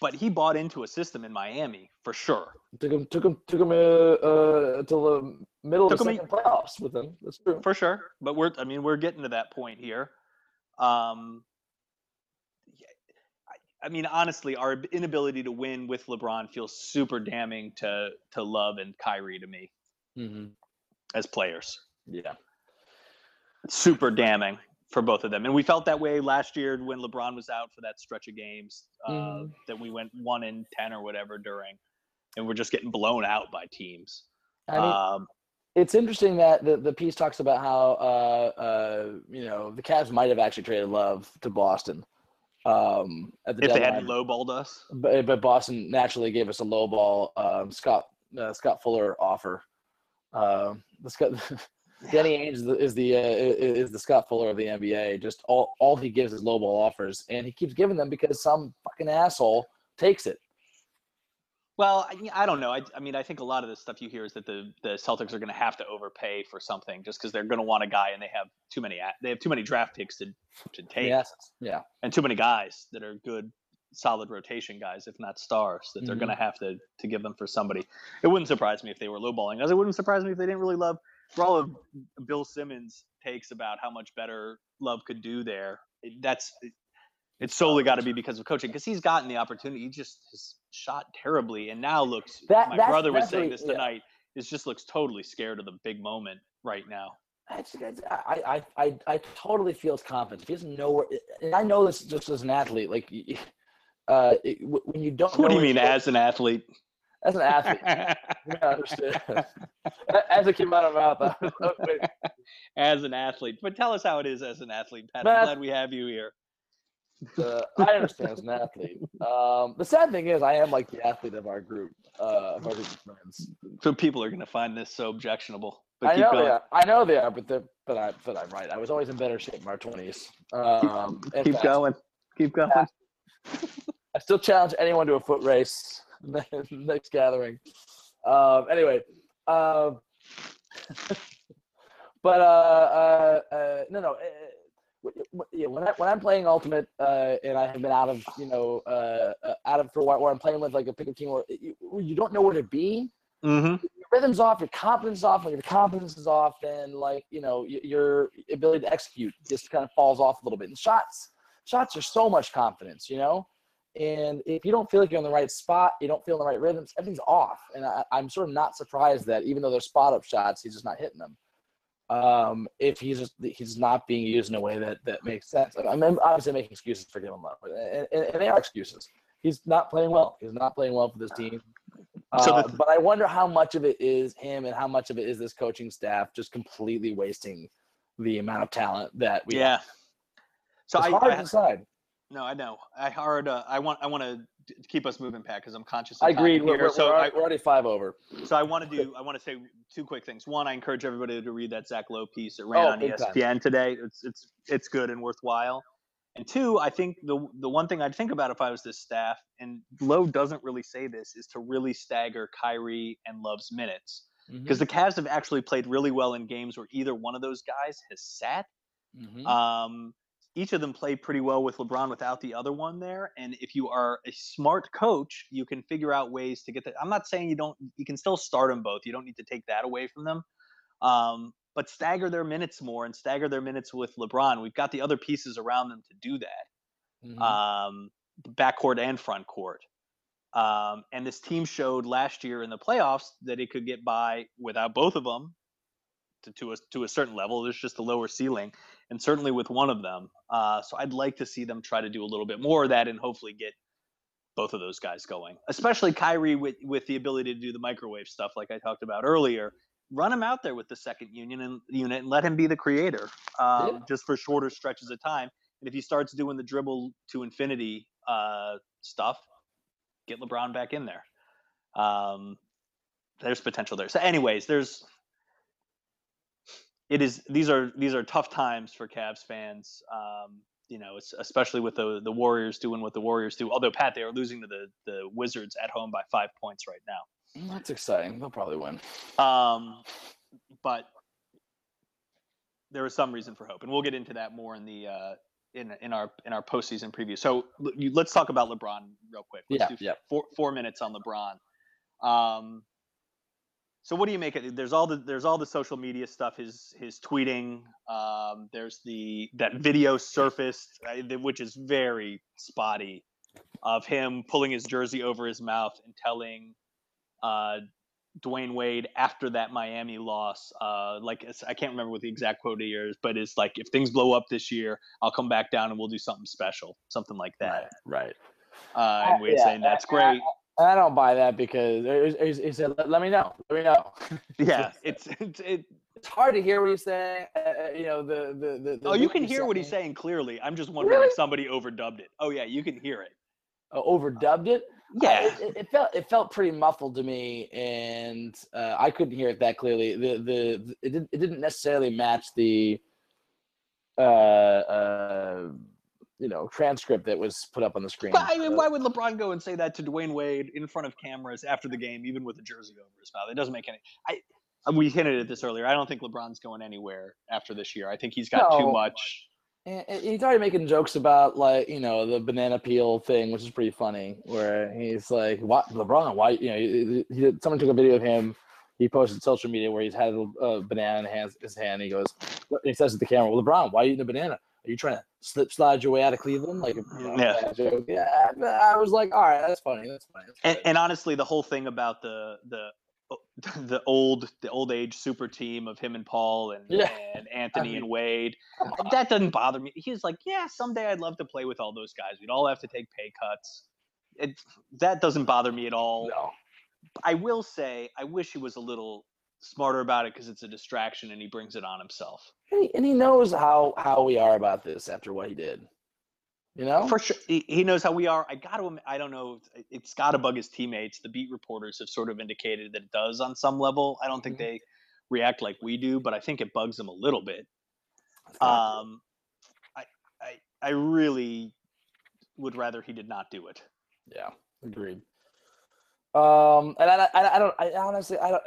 but he bought into a system in Miami for sure. took him took him took him uh, uh, till the middle of the him a- playoffs with them. That's true. for sure. But we're, I mean, we're getting to that point here. Um, I, mean, honestly, our inability to win with LeBron feels super damning to to Love and Kyrie to me hmm as players. Yeah. Super damning for both of them, and we felt that way last year when LeBron was out for that stretch of games uh, Mhm. that we went one in ten or whatever during, and we're just getting blown out by teams. I mean, um, it's interesting that the, the piece talks about how uh, uh, you know the Cavs might have actually traded Love to Boston um, at the if they hadn't lowballed us, but, but Boston naturally gave us a lowball um, Scott uh, Scott Fuller offer. Um the Scott, Danny Ainge is the is the, uh, is the Scott Fuller of the NBA. Just all all he gives is low ball offers, and he keeps giving them because some fucking asshole takes it. Well, I, I don't know. I, I mean, I think a lot of the stuff you hear is that the, the Celtics are going to have to overpay for something just because they're going to want a guy and they have too many they have too many draft picks to to take Yes, yeah. and too many guys that are good solid rotation guys if not stars that they're Mhm. going to have to to give them for somebody. It wouldn't surprise me if they were lowballing us. It wouldn't surprise me if they didn't really love for all of Bill Simmons takes about how much better Love could do there. That's it's solely got to be because of coaching because he's gotten the opportunity. He just has shot terribly and now looks. That- my brother was saying definitely- this yeah. tonight. Is just looks totally scared of the big moment right now. I, just- I, I, I, I totally feels confident. He doesn't know where, and I know this just as an athlete. Like, uh, when you don't. What do you mean as an athlete? As an athlete, you gotta understand. as it came out of my mouth, I was like, wait, as an athlete. But tell us how it is as an athlete, Pat. Matt- I'm glad we have you here. uh, I understand as an athlete. Um, the sad thing is, I am like the athlete of our group, uh, of our group of friends. So people are going to find this so objectionable. But I know going. they are. I know they are, but they're, but I, but I'm right. I was always in better shape in our twenties. Um, and Keep going. Keep going. I still challenge anyone to a foot race next gathering. Um, anyway, um, but uh, uh, uh, no, no. Uh, w- w- yeah, when I when I'm playing ultimate uh, and I have been out of you know uh, uh, out of for a while, or I'm playing with like a pick a team where you, you don't know where to be, Mm-hmm. your rhythm's off, your confidence off. When your confidence is off, then like you know your ability to execute just kind of falls off a little bit. And shots, shots are so much confidence, you know. And if you don't feel like you're in the right spot, you don't feel in the right rhythms, everything's off. And I, I'm sort of not surprised that even though they're spot up shots, he's just not hitting them. Um, if he's just he's not being used in a way that that makes sense. I mean, obviously making excuses for Dylan Love, and, and, and they are excuses. He's not playing well. He's not playing well for this team. So Uh, the- but I wonder how much of it is him and how much of it is this coaching staff just completely wasting the amount of talent that we Yeah. have. So it's I, hard I to decide. No, I know. I hard. Uh, I want. I want to keep us moving, Pat, because I'm conscious. Of I time agree. here. We're, we're, so we're, I, already- we're already five over. So I want to do. I want to say two quick things. One, I encourage everybody to read that Zach Lowe piece. It ran Oh, on big time. ESPN today. It's it's it's good and worthwhile. And two, I think the the one thing I'd think about if I was this staff, and Lowe doesn't really say this, is to really stagger Kyrie and Love's minutes because the Cavs have actually played really well in games where either one of those guys has sat. Mhm. Um, each of them played pretty well with LeBron without the other one there. And if you are a smart coach, you can figure out ways to get that. I'm not saying you don't. You can still start them both. You don't need to take that away from them. Um, but stagger their minutes more and stagger their minutes with LeBron. We've got the other pieces around them to do that Mhm. um, backcourt and front court. Um, and this team showed last year in the playoffs that it could get by without both of them to, to, a, to a certain level. There's just a lower ceiling, and certainly with one of them. Uh, so I'd like to see them try to do a little bit more of that and hopefully get both of those guys going, especially Kyrie with, with the ability to do the microwave stuff like I talked about earlier. Run him out there with the second union and unit and let him be the creator um, Yeah. just for shorter stretches of time. And if he starts doing the dribble to infinity uh, stuff, get LeBron back in there. Um, there's potential there. So, anyways, there's it is these are these are tough times for Cavs fans. Um, you know, it's especially with the the Warriors doing what the Warriors do. Although Pat, they are losing to the the Wizards at home by five points right now. Mm, That's exciting. They'll probably win. Um, but there is some reason for hope, and we'll get into that more in the uh, in in our in our postseason preview. So l- let's talk about LeBron real quick. Let's Yeah, do yeah. four four minutes on LeBron. Um, so what do you make of it? There's all the there's all the social media stuff. His his tweeting. Um, there's the that video surfaced, uh, which is very spotty, of him pulling his jersey over his mouth and telling uh, Dwayne Wade after that Miami loss. Uh, like I can't remember what the exact quote he is, but it's like if things blow up this year, I'll come back down and we'll do something special, something like that. Right. Uh, and Wade Yeah, saying that's I- great. I, I don't buy that because he- said, let, me know. Let me know. Yeah, it's, it's it. it's hard to hear what he's saying. Uh, uh, you know, the, the, the, the Oh, you can hear what he's saying clearly. I'm just wondering Really? if somebody overdubbed it. Oh yeah, you can hear it. Uh, overdubbed it. Yeah. it, it- it felt it felt pretty muffled to me, and uh, I couldn't hear it that clearly. The the it didn't it didn't necessarily match the uh uh you know transcript that was put up on the screen. But I mean, Uh, why would LeBron go and say that to Dwayne Wade in front of cameras after the game, even with a jersey over his mouth? It doesn't make any. I uh, we hinted at this earlier. I don't think LeBron's going anywhere after this year. I think he's got too much. And he's already making jokes about like you know the banana peel thing, which is pretty funny. Where he's like, "What LeBron? Why you know?" He, he, he- someone took a video of him. He posted social media where he's had a a banana in his hand. He goes, he says to the camera, "Well, LeBron, why are you eating a banana? Are you trying to slip slide your way out of Cleveland?" Like, you know, Yeah. yeah. I was like, "All right, that's funny. That's funny." That's And, funny." and honestly, the whole thing about the the the old the old age super team of him and Paul and, Yeah. and Anthony mean, and Wade that doesn't bother me. He's like, yeah, someday I'd love to play with all those guys. We'd all have to take pay cuts. It that doesn't bother me at all. no. I will say, I wish he was a little smarter about it because it's a distraction and he brings it on himself. And he, and he knows how how we are about this after what he did. You know, For sure, he, he knows how we are. I got to. I don't know. it- It's got to bug his teammates. The beat reporters have sort of indicated that it does on some level. I don't think Mhm. they react like we do, but I think it bugs them a little bit. Um, I, I, I really would rather he did not do it. Yeah, agreed. Um, and I, I, I don't, I honestly, I don't.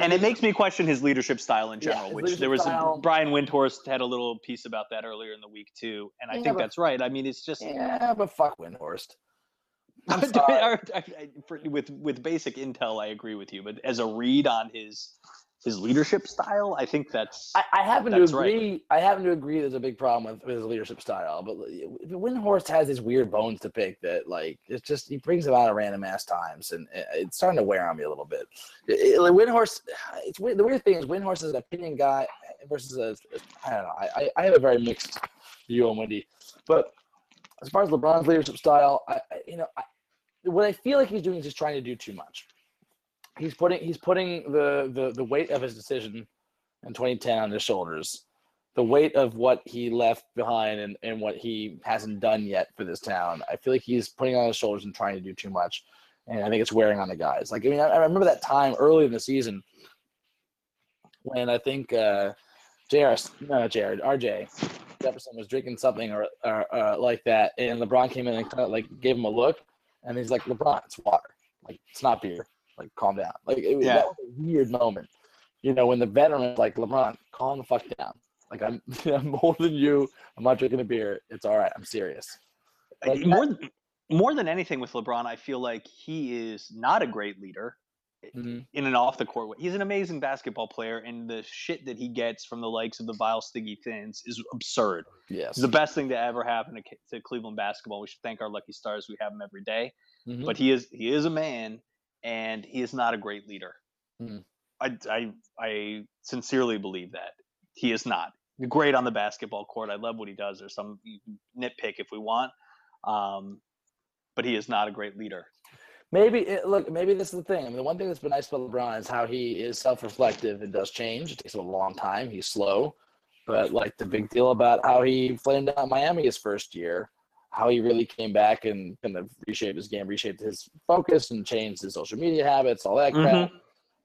And it makes me question his leadership style in general, his which there was style- Brian Windhorst had a little piece about that earlier in the week too, and I Yeah, think but- that's right. I mean, it's just Yeah, but fuck Windhorst. I- I- I- for- with with basic intel, I agree with you, but as a read on his his leadership style, I think that's I, I happen to That's right. agree. I happen to agree. There's a big problem with, with his leadership style, but uh, Windhorst has these weird bones to pick that, like, it's just he brings them out at random ass times, and uh, it's starting to wear on me a little bit. It, it- like Windhorst, it's. The weird thing is Windhorst is an opinion guy versus a. I don't know. I, I, I have a very mixed view on Wendy, but as far as LeBron's leadership style, I, I you know, I, what I feel like he's doing is just trying to do too much. He's putting he's putting the the the weight of his decision in 2010 on his shoulders. The weight of what he left behind and, and what he hasn't done yet for this town. I feel like he's putting on his shoulders and trying to do too much. And I think it's wearing on the guys. Like, I mean, I, I remember that time early in the season when I think uh, JR, no, Jared, RJ Jefferson was drinking something or, or uh, like that. And LeBron came in and kind of like gave him a look. And he's like, LeBron, it's water. Like, it's not beer. Like, calm down. Like, it, was Yeah. that was a weird moment you know, when the veteran like LeBron, calm the fuck down. Like I'm, I'm older than you. I'm not drinking a beer. It's all right. I'm serious. Like, more th- more than anything with LeBron. I feel like he is not a great leader Mhm. in an off the court way. He's an amazing basketball player, and the shit that he gets from the likes of the vile Stiggy Thins is absurd. Yes. It's the best thing to ever happen to, to Cleveland basketball. We should thank our lucky stars. We have him every day. Mhm. But he is he is a man, and he is not a great leader. Mhm. I, I I sincerely believe that he is not great on the basketball court. I love what he does. There's some nitpick if we want, um, but he is not a great leader. maybe it, look. Maybe this is the thing. I mean, the one thing that's been nice about LeBron is how he is self-reflective and does change. It takes him a long time. He's slow, but like the big deal about how he flamed out Miami his first year, how he really came back and kind of reshaped his game, reshaped his focus, and changed his social media habits, all that crap.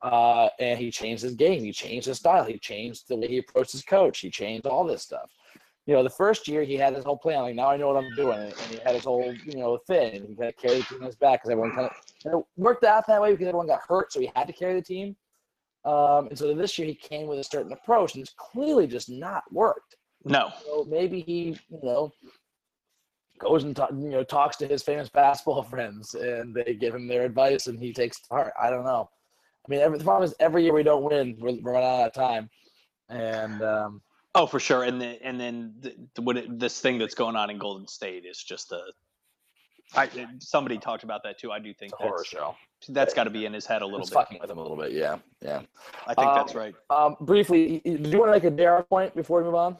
Uh, and he changed his game. He changed his style. He changed the way he approached his coach. He changed all this stuff. You know, the first year he had his whole plan. Like now I know what I'm doing, and he had his whole you know thing, and he kind of carried the team on his back because everyone kind of and it worked out that way because everyone got hurt, so he had to carry the team. Um, and so this year he came with a certain approach, and it's clearly just not worked. No, So maybe he, you know, goes and talk, you know talks to his famous basketball friends, and they give him their advice, and he takes to heart. I don't know. I mean, every, the problem is every year we don't win, we're, we're running out of time, and um, oh for sure. And the, and then the, the, what it, this thing that's going on in Golden State is just a. I, somebody talked about that too. I do think horror show. that's got to be in his head a little It's bit. fucking with him a little bit. Yeah, yeah. I think that's Um, right. Um, briefly, do you want to make a JR point before we move on?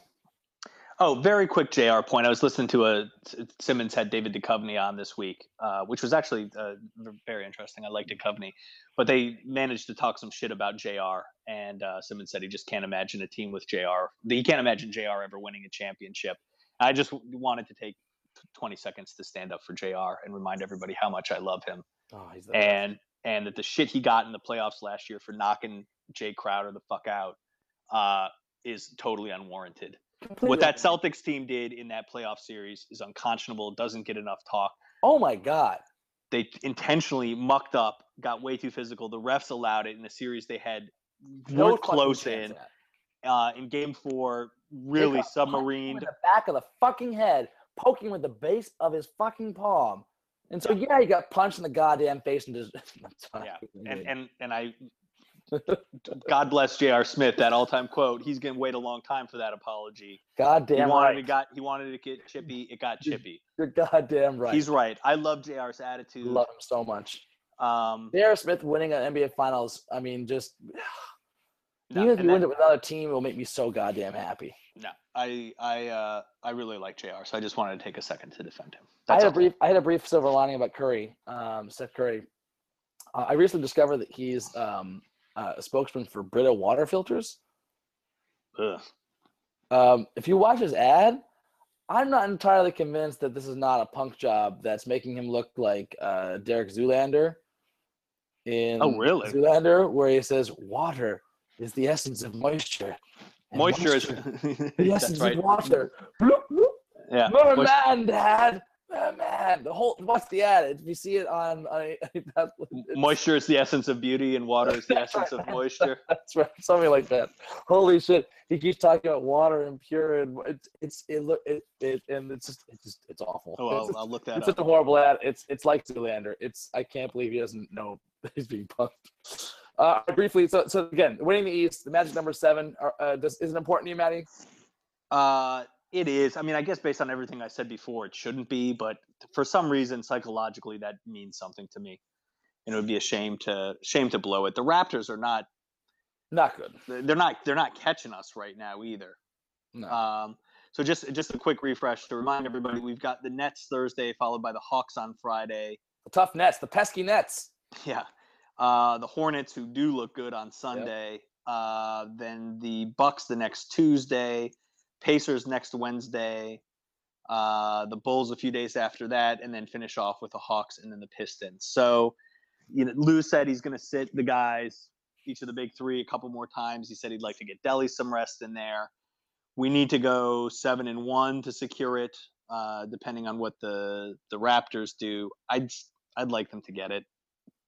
Oh, very quick JR point. I was listening to a Simmons had David Duchovny on this week, uh, which was actually uh, very interesting. I liked Duchovny, but they managed to talk some shit about JR. And uh, Simmons said he just can't imagine a team with JR. He can't imagine JR ever winning a championship. I just wanted to take 20 seconds to stand up for JR and remind everybody how much I love him Oh, and and that the shit he got in the playoffs last year for knocking Jae Crowder the fuck out uh, is totally unwarranted. Completely What that. Celtics team did in that playoff series is unconscionable. Doesn't get enough talk. Oh my god. They intentionally mucked up, got way too physical. The refs allowed it in a series they had No close in. Uh, in Game Four, really got punched him submarined. in the back of the fucking head, poking with the base of his fucking palm. And so yeah, he got punched in the goddamn face and just Yeah, and and and I, God bless J.R. Smith. That all-time quote. He's gonna wait a long time for that apology. goddamn he wanted right. to got he wanted to get chippy. It got chippy. You're goddamn right. He's right. I love J.R.'s attitude. love him so much. Um, J.R. Smith winning an NBA Finals. I mean, just no, even if he wins it with another team, it will make me so goddamn happy. no, I I uh, I really like Jr. So I just wanted to take a second to defend him. I That's had a brief. I had a brief silver lining about Curry, um, Steph Curry. Uh, I recently discovered that he's um, uh, a spokesman for Brita water filters. Ugh. Um, if you watch his ad, I'm not entirely convinced that this is not a punk job that's making him look like uh, Derek Zoolander in Oh, really? Zoolander, where he says water is the essence of moisture. and Moisture is. the essence right. of water. Bloop, bloop. Yeah. moisture- Merman, Dad. Merman. The whole what's the ad? If you see it on, on that's, it's- Moisture is the essence of beauty, and water is the essence of moisture. That's right, something like that. Holy shit! He keeps talking about water and pure, and it's it's it look it, it and it's just it's just it's awful. Oh, it's I'll, just- I'll look that it's up. such a horrible ad. It's it's like Zoolander. It's I can't believe he doesn't know he's being punked. Uh, briefly, so so again, winning the East, the Magic number seven are, uh, does, is it important to you, Matty? Uh, it is. I mean, I guess based on everything I said before, it shouldn't be, but for some reason, psychologically, that means something to me, and it would be a shame to shame to blow it. The Raptors are not. Not good. They're not. They're not catching us right now either. No. Um, so just just a quick refresh to remind everybody, we've got the Nets Thursday, followed by the Hawks on Friday. the tough Nets, the pesky Nets. Yeah. Uh, the Hornets, who do look good on Sunday. Uh, then the Bucks the next Tuesday. Pacers next Wednesday. Uh, the Bulls a few days after that, and then finish off with the Hawks and then the Pistons. So, you know, Lue said he's going to sit the guys, each of the big three, a couple more times. He said he'd like to get Delly some rest in there. We need to go seven and one to secure it, uh, depending on what the the Raptors do. I'd I'd like them to get it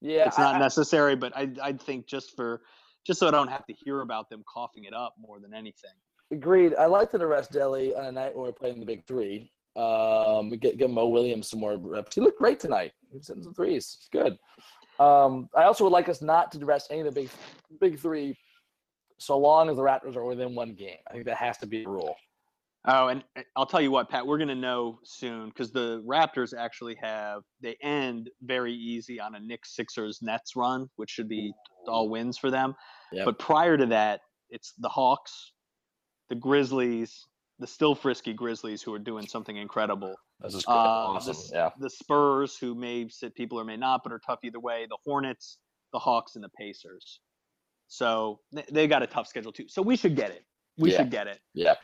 Yeah, it's not I- necessary, but I I'd think just for just so I don't have to hear about them coughing it up more than anything. Agreed. I like to rest Delly on a night when we're playing the big three. Um, we get give Mo Williams some more reps. He looked great tonight. He was hitting some threes. It's good. Um, I also would like us not to rest any of the big big three, so long as the Raptors are within one game. I think that has to be a rule. Oh, and uh, I'll tell you what, Pat, we're gonna know soon because the Raptors actually have they end very easy on a Knicks Sixers Nets run, which should be all wins for them. Yep. But prior to that, it's the Hawks, the Grizzlies, the still frisky Grizzlies who are doing something incredible. This is Uh, awesome. this- Yeah. the Spurs, who may sit people or may not, but are tough either way. The Hornets, the Hawks, and the Pacers. So they, they got a tough schedule too. So we should get it. We Yeah. should get it. Yeah.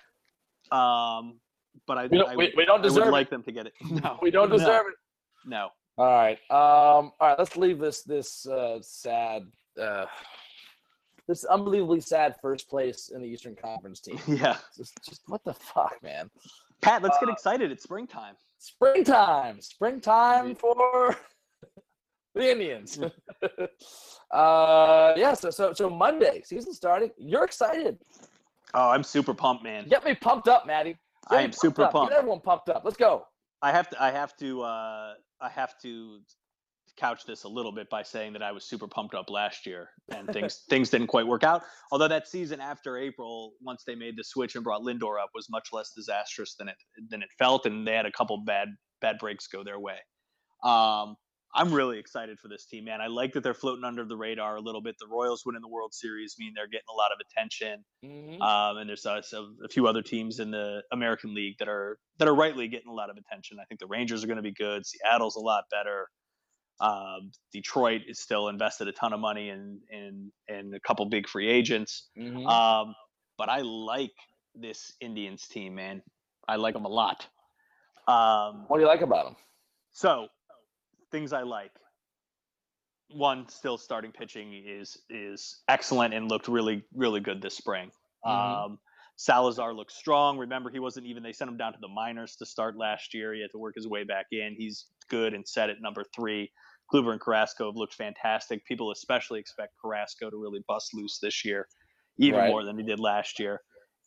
Um, but I, We don't, I, we, we don't deserve like them to get it. No, We don't no, deserve it. No. All right. Um, all right. Let's leave this this uh, sad, uh, this unbelievably sad first place in the Eastern Conference team. Yeah, Just, just what the fuck, man. Pat, let's get Uh, excited. It's springtime. Springtime, springtime for the Indians. uh, yeah. So, so, so Monday, season starting. You're excited. Oh, I'm super pumped, man. Get me pumped up, Matty. Get I am super up. pumped. Get everyone pumped up. Let's go. I have to I have to uh I have to couch this a little bit by saying that I was super pumped up last year and things things didn't quite work out. Although that season after April, once they made the switch and brought Lindor up, was much less disastrous than it than it felt, and they had a couple bad bad breaks go their way. Um, I'm really excited for this team, man. I like that they're floating under the radar a little bit. The Royals winning the World Series mean they're getting a lot of attention. Mhm. Um, and there's uh, so- a few other teams in the American League that are that are rightly getting a lot of attention. I think the Rangers are going to be good. Seattle's a lot better. Um, Detroit is still invested a ton of money in in in a couple big free agents. Mhm. Um, but I like this Indians team, man. I like them a lot. Um, what do you like about them? so, things I like. One, still starting pitching is is excellent and looked really really good this spring. Mhm. Um, Salazar looks strong. Remember, he wasn't even, they sent him down to the minors to start last year. He had to work his way back in. He's good and set at number three. Kluber and Carrasco have looked fantastic. People especially expect Carrasco to really bust loose this year, even Right. more than he did last year.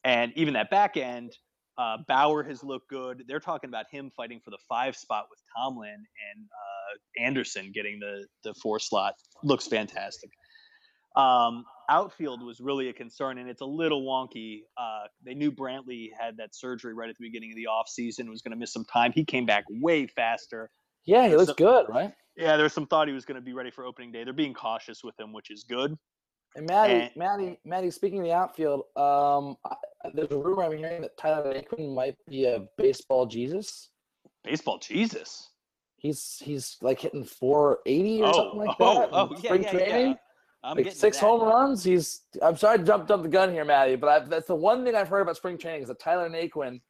And even that back end, uh, Bauer has looked good. They're talking about him fighting for the five spot with Tomlin and uh, Anderson getting the the four slot. Looks fantastic. Um, outfield was really a concern, and it's a little wonky. Uh, they knew Brantley had that surgery right at the beginning of the offseason, was going to miss some time. He came back way faster. Yeah, he looks good, right? Yeah, there was some thought he was going to be ready for opening day. They're being cautious with him, which is good. And Matty, And- Matty, Matty. Speaking of the outfield, um, I- there's a rumor I'm hearing that Tyler Naquin might be a baseball Jesus. Baseball, Jesus. He's he's like hitting 480 or Oh, something like oh, that. in oh, spring yeah, training. yeah. I'm like six home runs. He's. I'm sorry to jump jump the gun here, Matty, but I've, that's the one thing I've heard about spring training is that Tyler Naquin,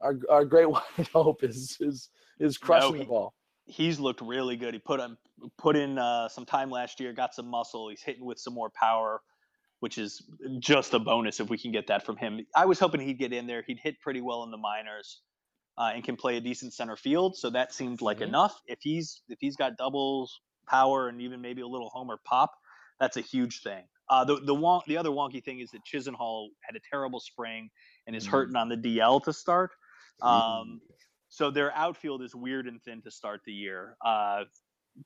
our our great white hope, is is is crushing he- the ball. He's looked really good. He put on put in uh, some time last year, got some muscle. He's hitting with some more power, which is just a bonus if we can get that from him. I was hoping he'd get in there. He'd hit pretty well in the minors, uh, and can play a decent center field. So that seemed like Mhm. enough. If he's if he's got doubles power and even maybe a little homer pop, that's a huge thing. Uh, the the wonk, the other wonky thing is that Chisenhall had a terrible spring and is Mhm. hurting on the DL to start. Mm. Um, so their outfield is weird and thin to start the year. Uh,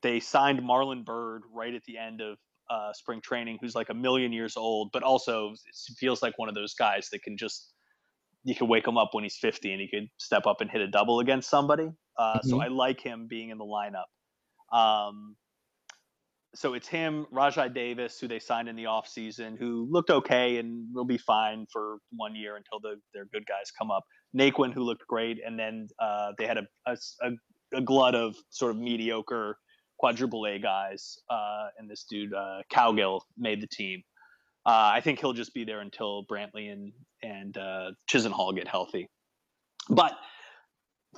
they signed Marlon Byrd right at the end of uh, spring training, who's like a million years old, but also feels like one of those guys that can just you can wake him up when he's 50 and he could step up and hit a double against somebody. Uh, So Mhm. I like him being in the lineup. Um, so it's him, Rajai Davis, who they signed in the offseason, who looked okay and will be fine for one year until the, their good guys come up. Naquin, who looked great, and then uh, they had a a glut of sort of mediocre quadruple A guys, uh, and this dude uh, Cowgill made the team. Uh, I think he'll just be there until Brantley and and uh, Chisenhall get healthy. But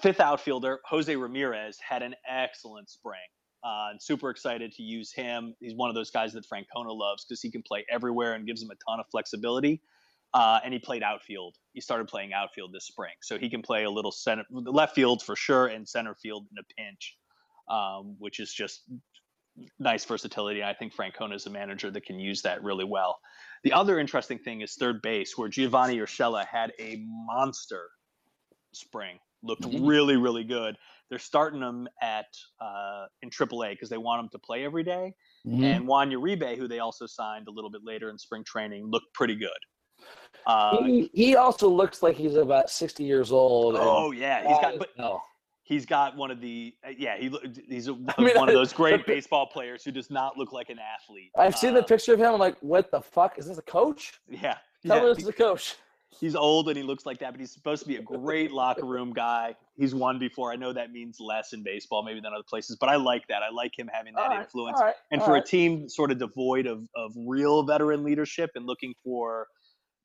fifth outfielder Jose Ramirez had an excellent spring. Uh, and super excited to use him. He's one of those guys that Francona loves because he can play everywhere and gives him a ton of flexibility. Uh, and he played outfield. He started playing outfield this spring, so he can play a little center, left field for sure, and center field in a pinch, um, which is just nice versatility. I think Francona is a manager that can use that really well. The other interesting thing is third base, where Giovanni Urshela had a monster spring. Looked Mhm. really, really good. They're starting him at uh, in AAA because they want him to play every day. Mhm. And Juan Uribe, who they also signed a little bit later in spring training, looked pretty good. Uh, he, he also looks like he's about 60 years old. and oh yeah, he's got. But no. he's got one of the uh, yeah he he's a, I mean, one of those great pi- baseball players who does not look like an athlete. I've seen the Uh, picture of him. I'm like, what the fuck? Is this a coach? Yeah, Tell yeah. me this is a coach. he's old and he looks like that, but he's supposed to be a great locker room guy. He's won before. I know that means less in baseball maybe than other places, but I like that. I like him having that right, influence. right, and for right. a team sort of devoid of, of real veteran leadership and looking for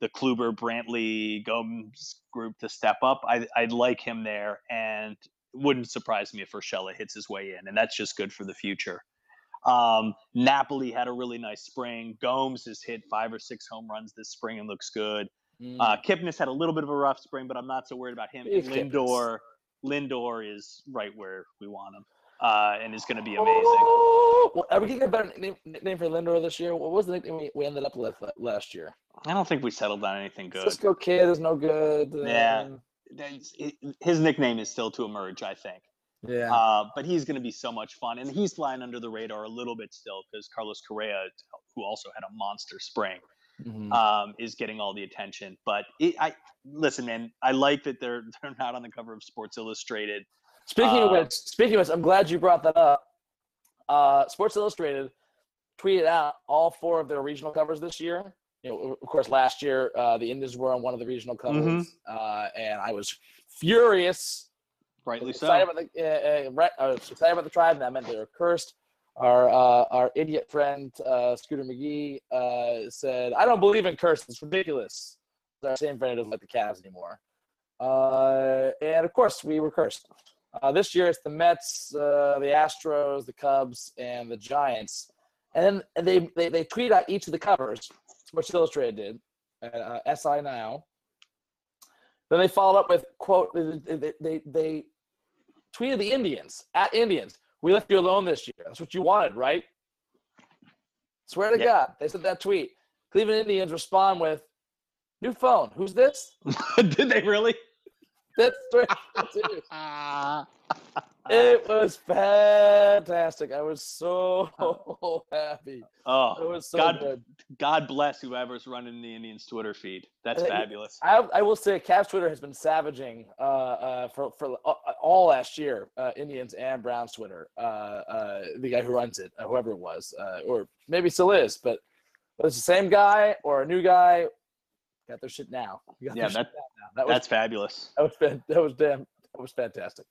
the Kluber, Brantley, Gomes group to step up, I, I'd like him there. And wouldn't surprise me if Urshela hits his way in, and that's just good for the future. Um, Napoli had a really nice spring. Gomes has hit five or six home runs this spring and looks good. Mm. Uh, Kipnis had a little bit of a rough spring, but I'm not so worried about him. And He's Kipnis. Lindor, Lindor is right where we want him, uh, and is going to be amazing. Well, are we getting a better nickname, nickname for Lindor this year? What was the nickname we, we ended up with last year? I don't think we settled on anything good. Cisco Kid is no good. Yeah. his nickname is still to emerge, I think. Yeah. Uh, but he's going to be so much fun, and he's flying under the radar a little bit still because Carlos Correa, who also had a monster spring, Mhm. um, is getting all the attention. But it, I listen, man. I like that they're they're not on the cover of Sports Illustrated. Speaking of Uh, which, speaking of which, I'm glad you brought that up. Uh, Sports Illustrated tweeted out all four of their regional covers this year. You know, of course, last year uh, the Indians were on one of the regional covers, Mhm. uh, and I was furious. Rightly excited so. about the uh, uh, right, I was excited about the tribe. and That meant they were cursed. Our uh, our idiot friend uh, Scooter McGee uh, said, "I don't believe in curses. It's ridiculous." Our same friend doesn't like the Cavs anymore. Uh, and of course, we were cursed. Uh, this year, it's the Mets, uh, the Astros, the Cubs, and the Giants. And then they, they, they tweet out each of the covers, which Illustrated did, uh, SI Now. Then they followed up with quote they they, they, they tweeted the Indians at Indians. We left you alone this year. That's what you wanted, right? Swear to Yeah. God, they said that tweet. Cleveland Indians respond with, "New phone. Who's this?" Did they really? That's that's it. It was fantastic. I was so happy. It Oh, was so God, good. God bless whoever's running the Indians Twitter feed. That's Uh, fabulous. I, I will say, Cavs Twitter has been savaging uh, uh, for for uh, all last year. Uh, Indians and Browns Twitter. Uh, uh, the guy who runs it, uh, whoever it was, uh, or maybe still is, but but it's the same guy or a new guy. Got their shit now. Got Yeah, that- now. that was That's fabulous. that was that was damn that was fantastic.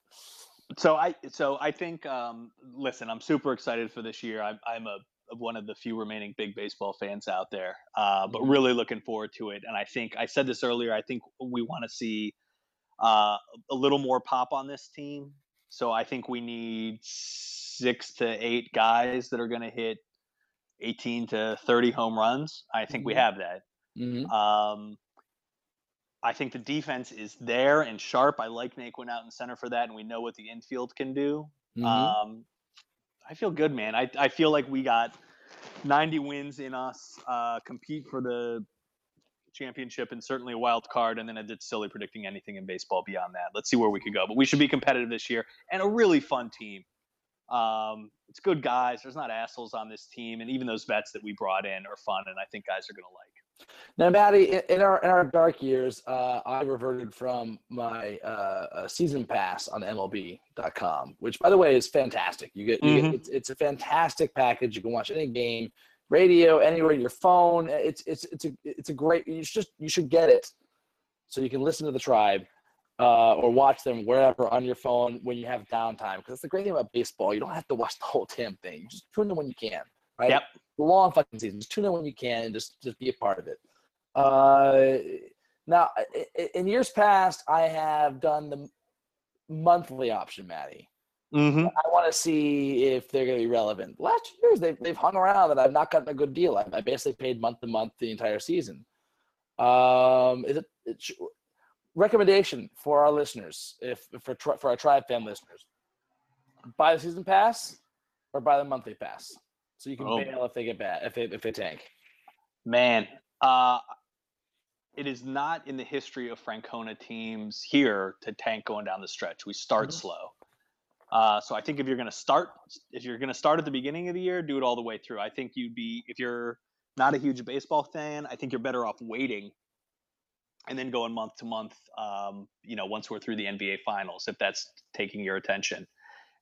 So I so I think um, listen, I'm super excited for this year. I'm I'm a one of the few remaining big baseball fans out there, uh, but really looking forward to it. And I think I said this earlier. I think we want to see uh, a little more pop on this team. So I think we need six to eight guys that are going to hit 18 to 30 home runs. I think we Mhm. have that. Mm-hmm. Um, I think the defense is there and sharp. I like Naquin out in center for that, and we know what the infield can do. Mm-hmm. Um, I feel good, man. I, I feel like we got 90 wins in us, uh, compete for the championship and certainly a wild card. And then I did silly predicting anything in baseball beyond that. Let's see where we could go. But we should be competitive this year and a really fun team. Um, it's good guys. There's not assholes on this team, and even those vets that we brought in are fun, and I think guys are going to like. Now, Matty, in- our in our dark years, uh, I reverted from my uh, uh, season pass on MLB.com, which, by the way, is fantastic. You get, you Mhm. get it's, it's a fantastic package. You can watch any game, radio, anywhere, your phone. It's it's it's a it's a great. You should just you should get it, so you can listen to the tribe. Uh, or watch them wherever on your phone when you have downtime. Because that's the great thing about baseball. You don't have to watch the whole damn thing. You just tune in when you can. Right? Yep. the long fucking seasons. Tune in when you can and just just be a part of it. Uh, now, in years past, I have done the monthly option, Matty. Mm-hmm. I want to see if they're going to be relevant. Last years, they've, they've hung around and I've not gotten a good deal. I, I basically paid month to month the entire season. Um, is it, it recommendation for our listeners, if for for our tribe fan listeners, buy the season pass or buy the monthly pass, so you can Oh. bail if they get bad if they if they tank. Man, uh, it is not in the history of Francona teams here to tank going down the stretch. We start Mhm. slow. Uh, so I think if you're going to start, if you're going to start at the beginning of the year, do it all the way through. I think you'd be, if you're not a huge baseball fan, I think you're better off waiting and then going month to month. Um, you know, once we're through the NBA finals, if that's taking your attention,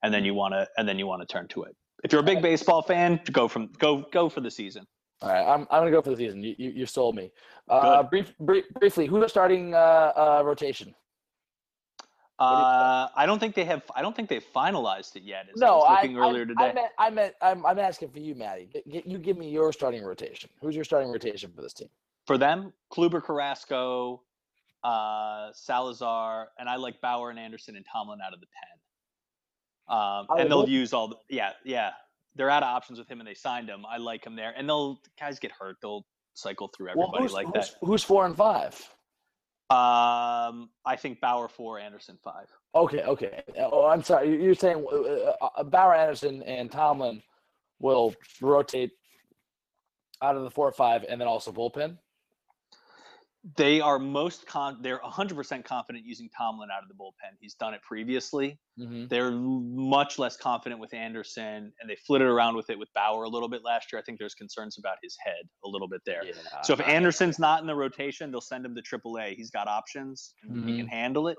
and then you want to, and then you want to turn to it. If you're a big baseball fan, go from go go for the season. All right, I'm, I'm gonna go for the season. You you, you sold me. Uh, brief, brief, briefly, who's starting uh, uh, rotation? Uh, I don't think they have. I don't think they've finalized it yet. As I No, was I, looking I, earlier today. I meant I meant I'm, I'm asking for you, Matty. You give me your starting rotation. Who's your starting rotation for this team? For them, Kluber, Carrasco, uh, Salazar, and I like Bauer and Anderson and Tomlin out of the pen. Um, and they'll use all. The, yeah, yeah. They're out of options with him, and they signed him. I like him there, and they'll guys get hurt. They'll cycle through everybody who's, like who's, who's four and five? Um, I think Bauer four, Anderson five. Okay, okay. Oh, I'm sorry. You- You're saying uh, uh, Bauer, Anderson, and Tomlin will rotate out of the four or five, and then also bullpen. They are most con. They're 100% confident using Tomlin out of the bullpen. He's done it previously. Mm-hmm. They're much less confident with Anderson, and they flitted around with it with Bauer a little bit last year. I think there's concerns about his head a little bit there. Yeah. So if Anderson's not in the rotation, they'll send him to AAA. He's got options, and he can handle it.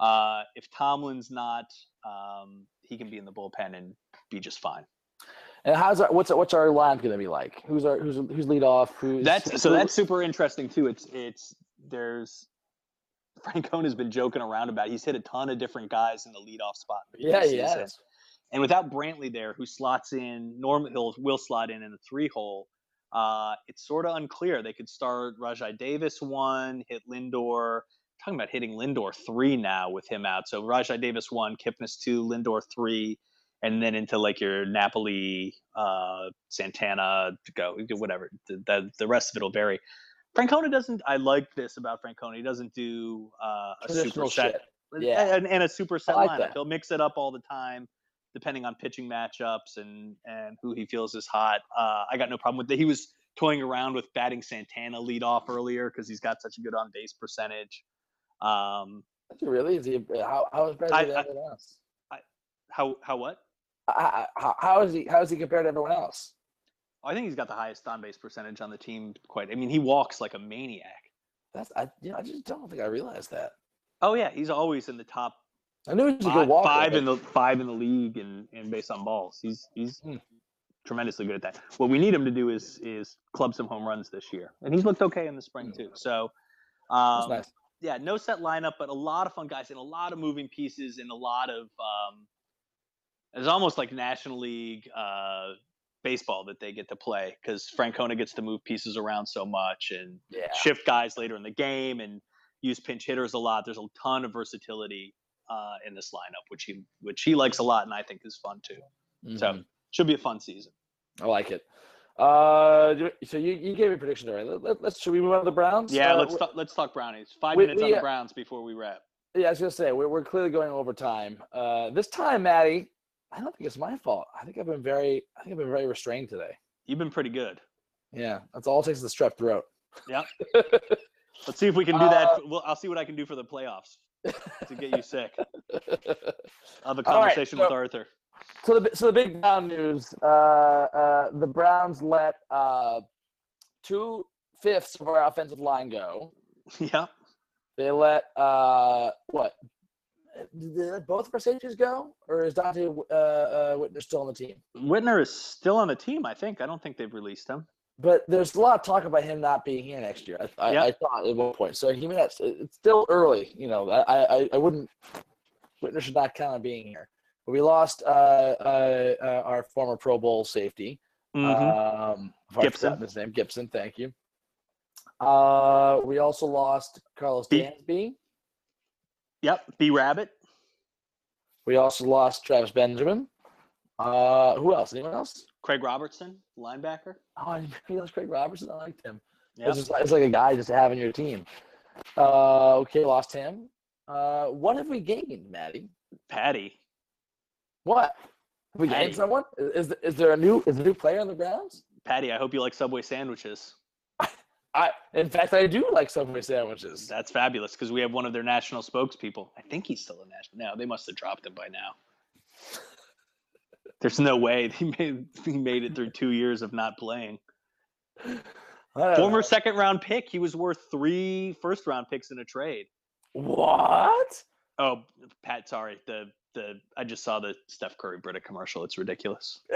Uh, if Tomlin's not, um, he can be in the bullpen and be just fine. And how's our what's our, what's our line going to be like? Who's our who's who's lead off? Who's That's so who- that's super interesting too. It's it's there's Francona has been joking around about. it. He's hit a ton of different guys in the leadoff spot. yeah yeah. And without Brantley there, who slots in, normally he'll will slot in in the three hole. Uh, it's sort of unclear. They could start Rajai Davis one, hit Lindor. Talking about hitting Lindor three now with him out. So Rajai Davis one, Kipnis two, Lindor three, and then into like your Napoli, uh, Santana to go whatever. The, the the rest of it'll vary. Francona doesn't. I like this about Francona. He doesn't do uh, a super set. Yeah. and, and a super set like lineup. that. He'll mix it up all the time, depending on pitching matchups and and who he feels is hot. Uh, I got no problem with that. He was toying around with batting Santana lead off earlier because he's got such a good on base percentage. Um, really? Is he? How how is better I- than I- else? how how what? How, how, is he? How is he compared to everyone else? I think he's got the highest on base percentage on the team. Quite. I mean, he walks like a maniac. That's I. You know, I just don't think I realized that. Oh yeah, he's always in the top I knew he was a good five, walker. five in the five in the league and and based on balls. He's he's Hmm. tremendously good at that. What we need him to do is is club some home runs this year, and he's looked okay in the spring too. So, That's um, nice. yeah, no set lineup, but a lot of fun guys and a lot of moving pieces and a lot of um, it's almost like National League uh, baseball that they get to play because Francona gets to move pieces around so much and Yeah. shift guys later in the game and use pinch hitters a lot. There's a ton of versatility uh, in this lineup, which he which he likes a lot, and I think is fun too. So Mhm. should be a fun season. I like it. Uh, so you, you gave me predictions already. Let, let's should we move on to the Browns? Yeah, Uh, let's we- talk, let's talk brownies. Five we- minutes on the uh, Browns before we wrap. Yeah, I was gonna say we're we're clearly going over time. Uh, this time, Matty, I don't think it's my fault. I think I've been very, I think I've been very restrained today. You've been pretty good. Yeah, that's all it takes is the strep throat. Yeah. Let's see if we can do that. Uh, Well, I'll see what I can do for the playoffs to get you sick. I'll have a conversation with so- Arthur. So the so the big Brown news: uh, uh, the Browns let uh, two fifths of our offensive line go. yeah. They let uh, what? Did both of our safeties go, or is Donte uh, uh, Whitner still on the team? Whitner is still on the team, I think. I don't think they've released him. But there's a lot of talk about him not being here next year. I, I, I thought at one point. So he may not, it's still early. You know, I, I, I wouldn't. Whitner should not count on being here. But we lost uh, uh, uh, our former Pro Bowl safety. Mhm. Um, Gipson. His name Gipson. Thank you. Uh, we also lost Karlos Dansby. Yep. B Rabbit. We also lost Travis Benjamin. Uh, who else? Anyone else? Craig Robertson, linebacker. Oh, I didn't realize Craig Robertson. I liked him. Yeah. It's, just, it's like a guy just to have in your team. Uh, okay, lost him. Uh, what have we gained, Matty? Patty. What? Have we Patty. gained someone? Is, is there a new is a new player on the Browns? Patty, I hope you like Subway sandwiches. I in fact I do like Subway sandwiches. That's fabulous because we have one of their national spokespeople. I think he's still a national. No, they must have dropped him by now. There's no way he made he made it through two years of not playing. Former know. second round pick. He was worth three first round picks in a trade. What? Oh, Pat, sorry. The the I just saw the Steph Curry Brita commercial. It's ridiculous.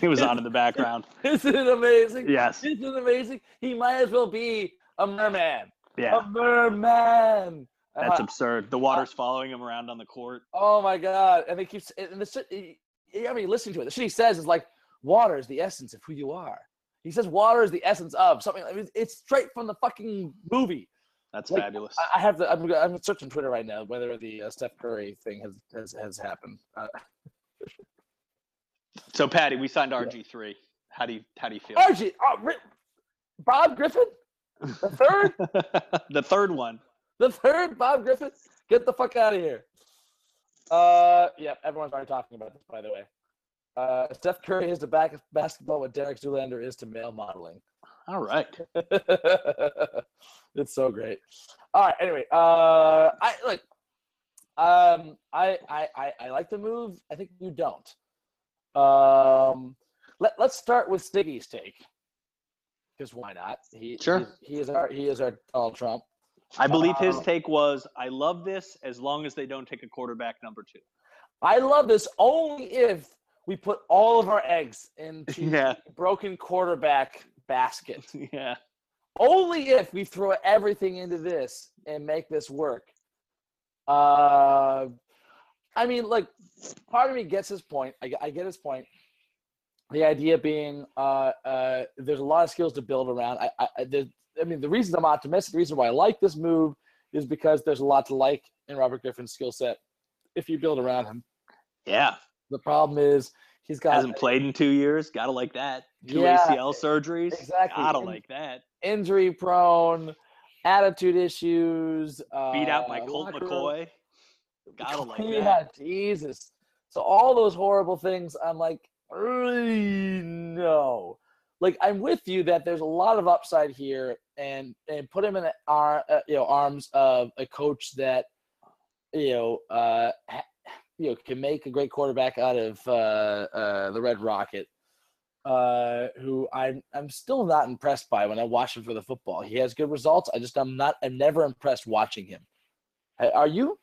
He was on in the background. Isn't it amazing? Yes. Isn't it amazing? He might as well be a merman. Yeah. A merman. That's Uh, absurd. The water's following him around on the court. Oh my god! And they keep and the shit. I mean, listening to it, the shit he says is like, "Water is the essence of who you are." He says, "Water is the essence of something." I mean, it's straight from the fucking movie. That's Like, fabulous. I- have to. I'm, I'm searching Twitter right now whether the uh, Steph Curry thing has has, has happened. Uh, So Patty, we signed RG three. How do you how do you feel? RG oh, Bob Griffin, the third, the third one. the third Bob Griffin, get the fuck out of here. Uh, yeah, everyone's already talking about this, by the way. Uh, Steph Curry is to back basketball what Derek Zoolander is to male modeling. All right. it's so great. All right. Anyway, uh, I like. Um, I, I I I like the move. I think you don't. Um, let let's start with Stiggy's take. Because why not? He Sure. He, he is our he is our Donald Trump. I believe his Uh, take was, "I love this as long as they don't take a quarterback number two. I love this only if we put all of our eggs into Yeah. broken quarterback basket. yeah. only if we throw everything into this and make this work. Uh, I mean, like, part of me gets his point. I, I get his point. The idea being, uh, uh, there's a lot of skills to build around. I, I, I, I mean, the reason I'm optimistic, the reason why I like this move is because there's a lot to like in Robert Griffin's skill set if you build around him. Yeah. The problem is he's got Hasn't played in two years. Gotta like that. Two Yeah, ACL surgeries. exactly. Gotta And- like that. injury prone, attitude issues. Uh, Beat out by Colt McCoy. Gotta like yeah, that. Jesus. So all those horrible things, I'm like, no. Like I'm with you that there's a lot of upside here, and and put him in the ar- uh, you know arms of a coach that you know uh ha- you know can make a great quarterback out of uh, uh the Red Rocket. Uh, who I'm I'm still not impressed by when I watch him for the football. He has good results. I just I'm not I'm never impressed watching him. Are you?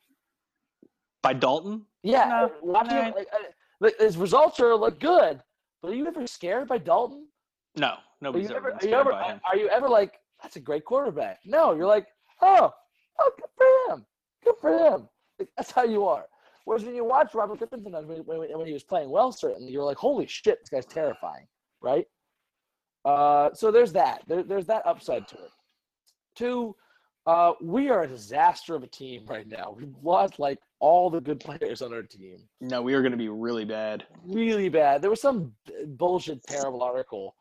By Dalton? Yeah, No, watching him, like, uh, like, his results are look good, but are you ever scared by Dalton? No, Are nobody's ever ever, been are you scared ever, by him. are you ever like that's a great quarterback? No, you're like, oh, oh, good for him, good for him. Like, that's how you are. Whereas when you watch Robert Griffin sometimes when, when, when he was playing well, certainly you're like, holy shit, this guy's terrifying, right? Uh, so there's that. There, there's that upside to it. Two, uh, we are a disaster of a team right now. We've lost like all the good players on our team No, we are going to be really bad. really bad. There was some b- bullshit, terrible article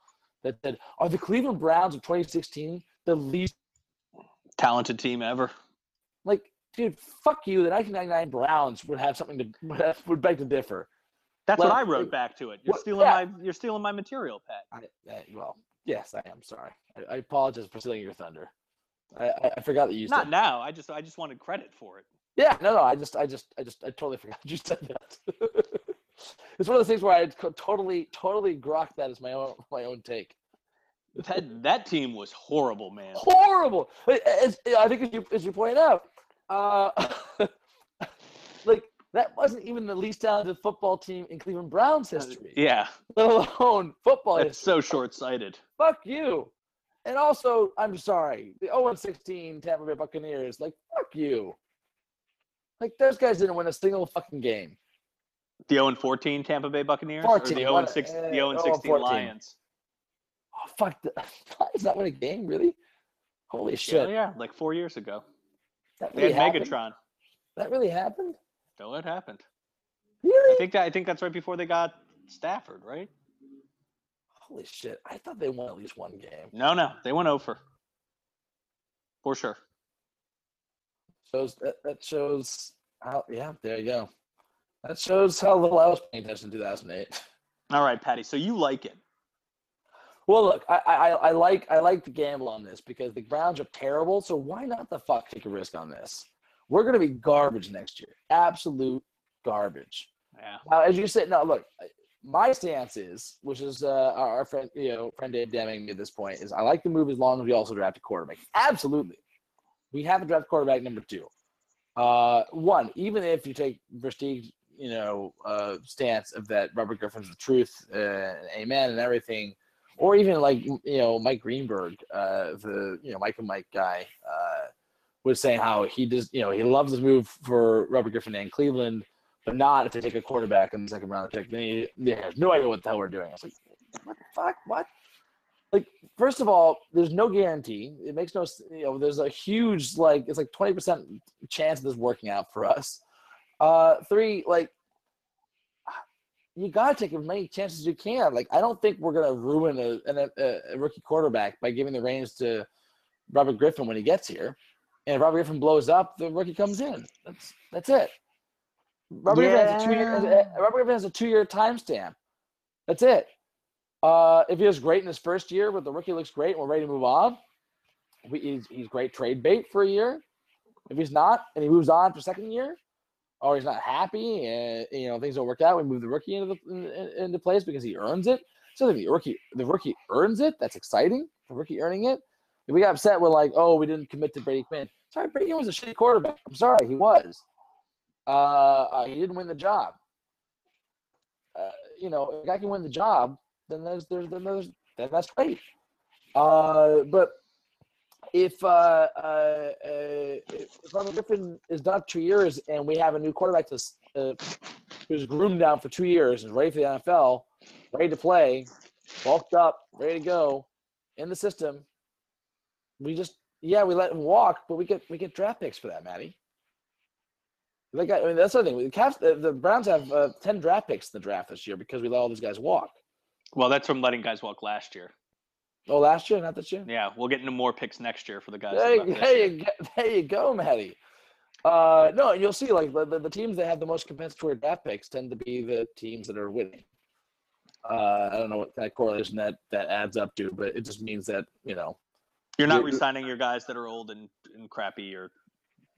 that said, "Are the Cleveland Browns of 2016 the least Talented team ever. like?" Dude, fuck you. The 1999 Browns would have something to would, have, would beg to differ. That's Well, what I wrote uh, back to it. You're what- stealing yeah. my you're stealing my material, Pat. I, I, well, yes, I am sorry. I, I apologize for stealing your thunder. I, I, forgot that you Not said. now. I just I just wanted credit for it. Yeah, no, no. I just, I just, I just, I totally forgot you said that. it's one of those things where I totally, totally grokked that as my own, my own take. That that team was horrible, man. horrible. As, I think as you as you point out, uh, that wasn't even the least talented football team in Cleveland Browns history, Yeah, let alone football it's so short-sighted. Fuck you. And also, I'm sorry, the 0 16 Tampa Bay Buccaneers, like fuck you. Like those guys didn't win a single fucking game. The 0 14 Tampa Bay Buccaneers 14, or the 0 what- 6 uh, the 0 oh, 16 14. Lions. Oh fuck! The, is that win a game really? Holy shit! yeah, like 4 years ago. That They had happened? Megatron. That really happened? No, it happened. Really? I think that I think that's right before they got Stafford, right? Holy shit! I thought they won at least one game. No, no, they went over. For sure. shows that, that shows how yeah there you go that shows how little i was paying attention in 2008 All right, Patty. So you like it? well look I, I i like i like the gamble on this because the browns are terrible so why not the fuck take a risk on this we're going to be garbage next year absolute garbage. Yeah. now as you said now look my stance is which is uh our, friend you know friend dave deming at this point is i like the move as long as we also draft a quarterback. Absolutely. We have to draft quarterback number two. Uh, one, even if you take prestige, you know, uh, stance of that Robert Griffin's the truth, uh, amen, and everything, or even like you know Mike Greenberg, uh, the you know Mike and Mike guy, uh, was saying how he does, you know, he loves this move for Robert Griffin and Cleveland, but not if they take a quarterback in the second round pick. Then he, he has no idea what the hell we're doing. I was like, what the fuck? What? Like, first of all, there's no guarantee. It makes no, you know, there's a huge like it's like twenty percent chance of this working out for us. Uh, three, like, you gotta take as many chances as you can. Like, I don't think we're gonna ruin a, a, a rookie quarterback by giving the reins to Robert Griffin when he gets here. And if Robert Griffin blows up, the rookie comes in. That's that's it. Robert Griffin has a two year. Yeah. Robert Griffin has a two year timestamp. That's it. Uh, if he was great in his first year, but the rookie looks great, and we're ready to move on. We, he's, he's great trade bait for a year. If he's not, and he moves on for second year, or he's not happy, and you know things don't work out, we move the rookie into the in- into place because he earns it. So if the rookie the rookie earns it, that's exciting. The rookie earning it. If we got upset with like, oh, we didn't commit to Brady Quinn. Sorry, Brady was a shitty quarterback. I'm sorry, he was. Uh, uh, he didn't win the job. Uh, you know, if a guy can win the job, then there's there's then there's then that's great. Uh, but if uh, uh, uh, if Robert Griffin is done two years and we have a new quarterback that's uh, who's groomed down for two years and ready for the NFL, ready to play, bulked up, ready to go in the system, we just yeah we let him walk, but we get we get draft picks for that, Matty. Like I mean, that's the thing. The Cavs, the, the Browns have uh, ten draft picks in the draft this year because we let all these guys walk. Well, that's from letting guys walk last year. Oh, last year, not this year. Yeah, we'll get into more picks next year for the guys. There, you- there you go, there you go, Matty. Uh, no, and you'll see like the, the, the teams that have the most compensatory draft picks tend to be the teams that are winning. Uh, I don't know what that correlation that that adds up to, but it just means that you know. You're not you're- re-signing your guys that are old and, and crappy. You're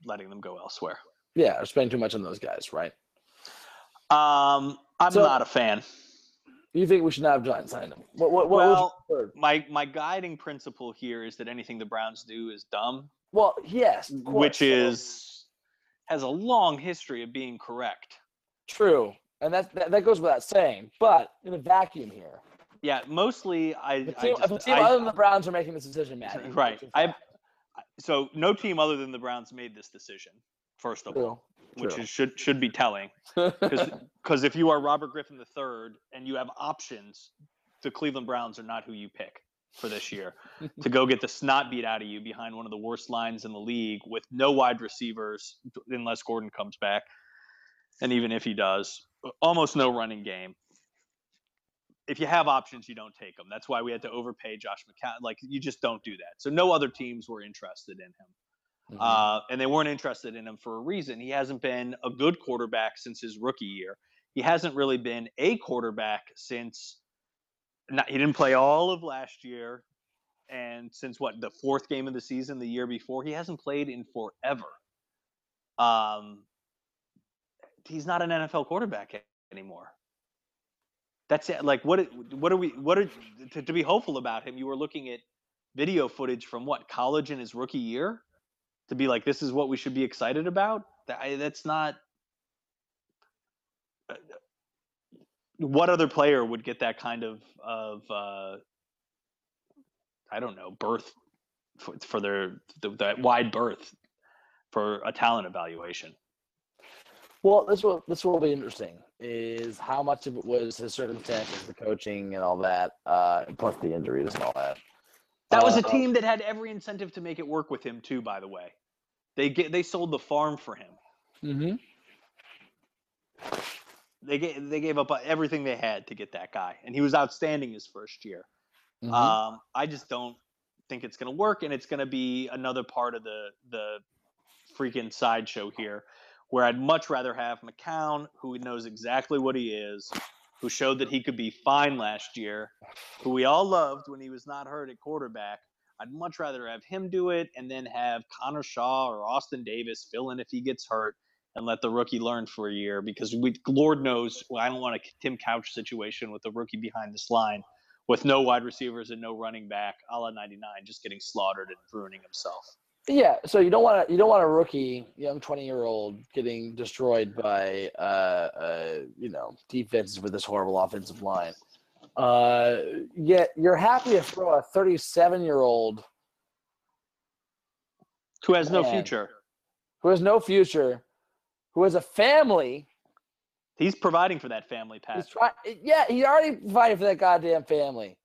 letting them go elsewhere. Yeah, or spending too much on those guys, right? Um, I'm So- not a fan. You think we should not have signed him? What, what, what Well- was your third? My my guiding principle here is that anything the Browns do is dumb, Well, yes, which is has a long history of being correct. true, and that, that that goes without saying. But in a vacuum here, Yeah, mostly I, the I team, just, if a team I- other than the Browns are making this decision, Matty. Right. I- so no team other than the Browns made this decision. First of all, True, which true. is, should should be telling. Because if you are Robert Griffin III and you have options, the Cleveland Browns are not who you pick for this year to go get the snot beat out of you behind one of the worst lines in the league with no wide receivers unless Gordon comes back. And even if he does, almost no running game. If you have options, you don't take them. That's why we had to overpay Josh McCown. Like, you just don't do that. So, no other teams were interested in him. Mhm. Uh, and they weren't interested in him for a reason. He hasn't been a good quarterback since his rookie year. He hasn't really been a quarterback since not, he didn't play all of last year. And since what, the fourth game of the season the year before, he hasn't played in forever. Um, he's not an NFL quarterback anymore. That's it. Like, what? What are we? What are to, to be hopeful about him? You were looking at video footage from what college in his rookie year to be like, this is what we should be excited about. That, that's not. uh, What other player would get that kind of of uh, I don't know birth for, for their the, that wide berth for a talent evaluation? Well, this will this will be interesting. Is how much of it was his circumstances, the coaching, and all that, uh, plus the injuries and all that. That was a Uh, team that had every incentive to make it work with him too. By the way, they get they sold the farm for him. Mm-hmm. They gave they gave up uh, everything they had to get that guy, and he was outstanding his first year. Mm-hmm. Um, I just don't think it's going to work, and it's going to be another part of the the freaking sideshow here, where I'd much rather have McCown, who knows exactly what he is, who showed that he could be fine last year, who we all loved when he was not hurt at quarterback. I'd much rather have him do it, and then have Connor Shaw or Austin Davis fill in if he gets hurt. And let the rookie learn for a year because we, Lord knows, I don't want a Tim Couch situation with the rookie behind this line with no wide receivers and no running back, a la 99, just getting slaughtered and ruining himself. Yeah, so you don't want to you don't want a rookie, young twenty year old getting destroyed by uh, uh you know defenses with this horrible offensive line. Uh, yet you're happy to throw a thirty seven year old Who has no Man. future. who has no future, who has a family. He's providing for that family, He's Pat. Yeah, he already provided for that goddamn family.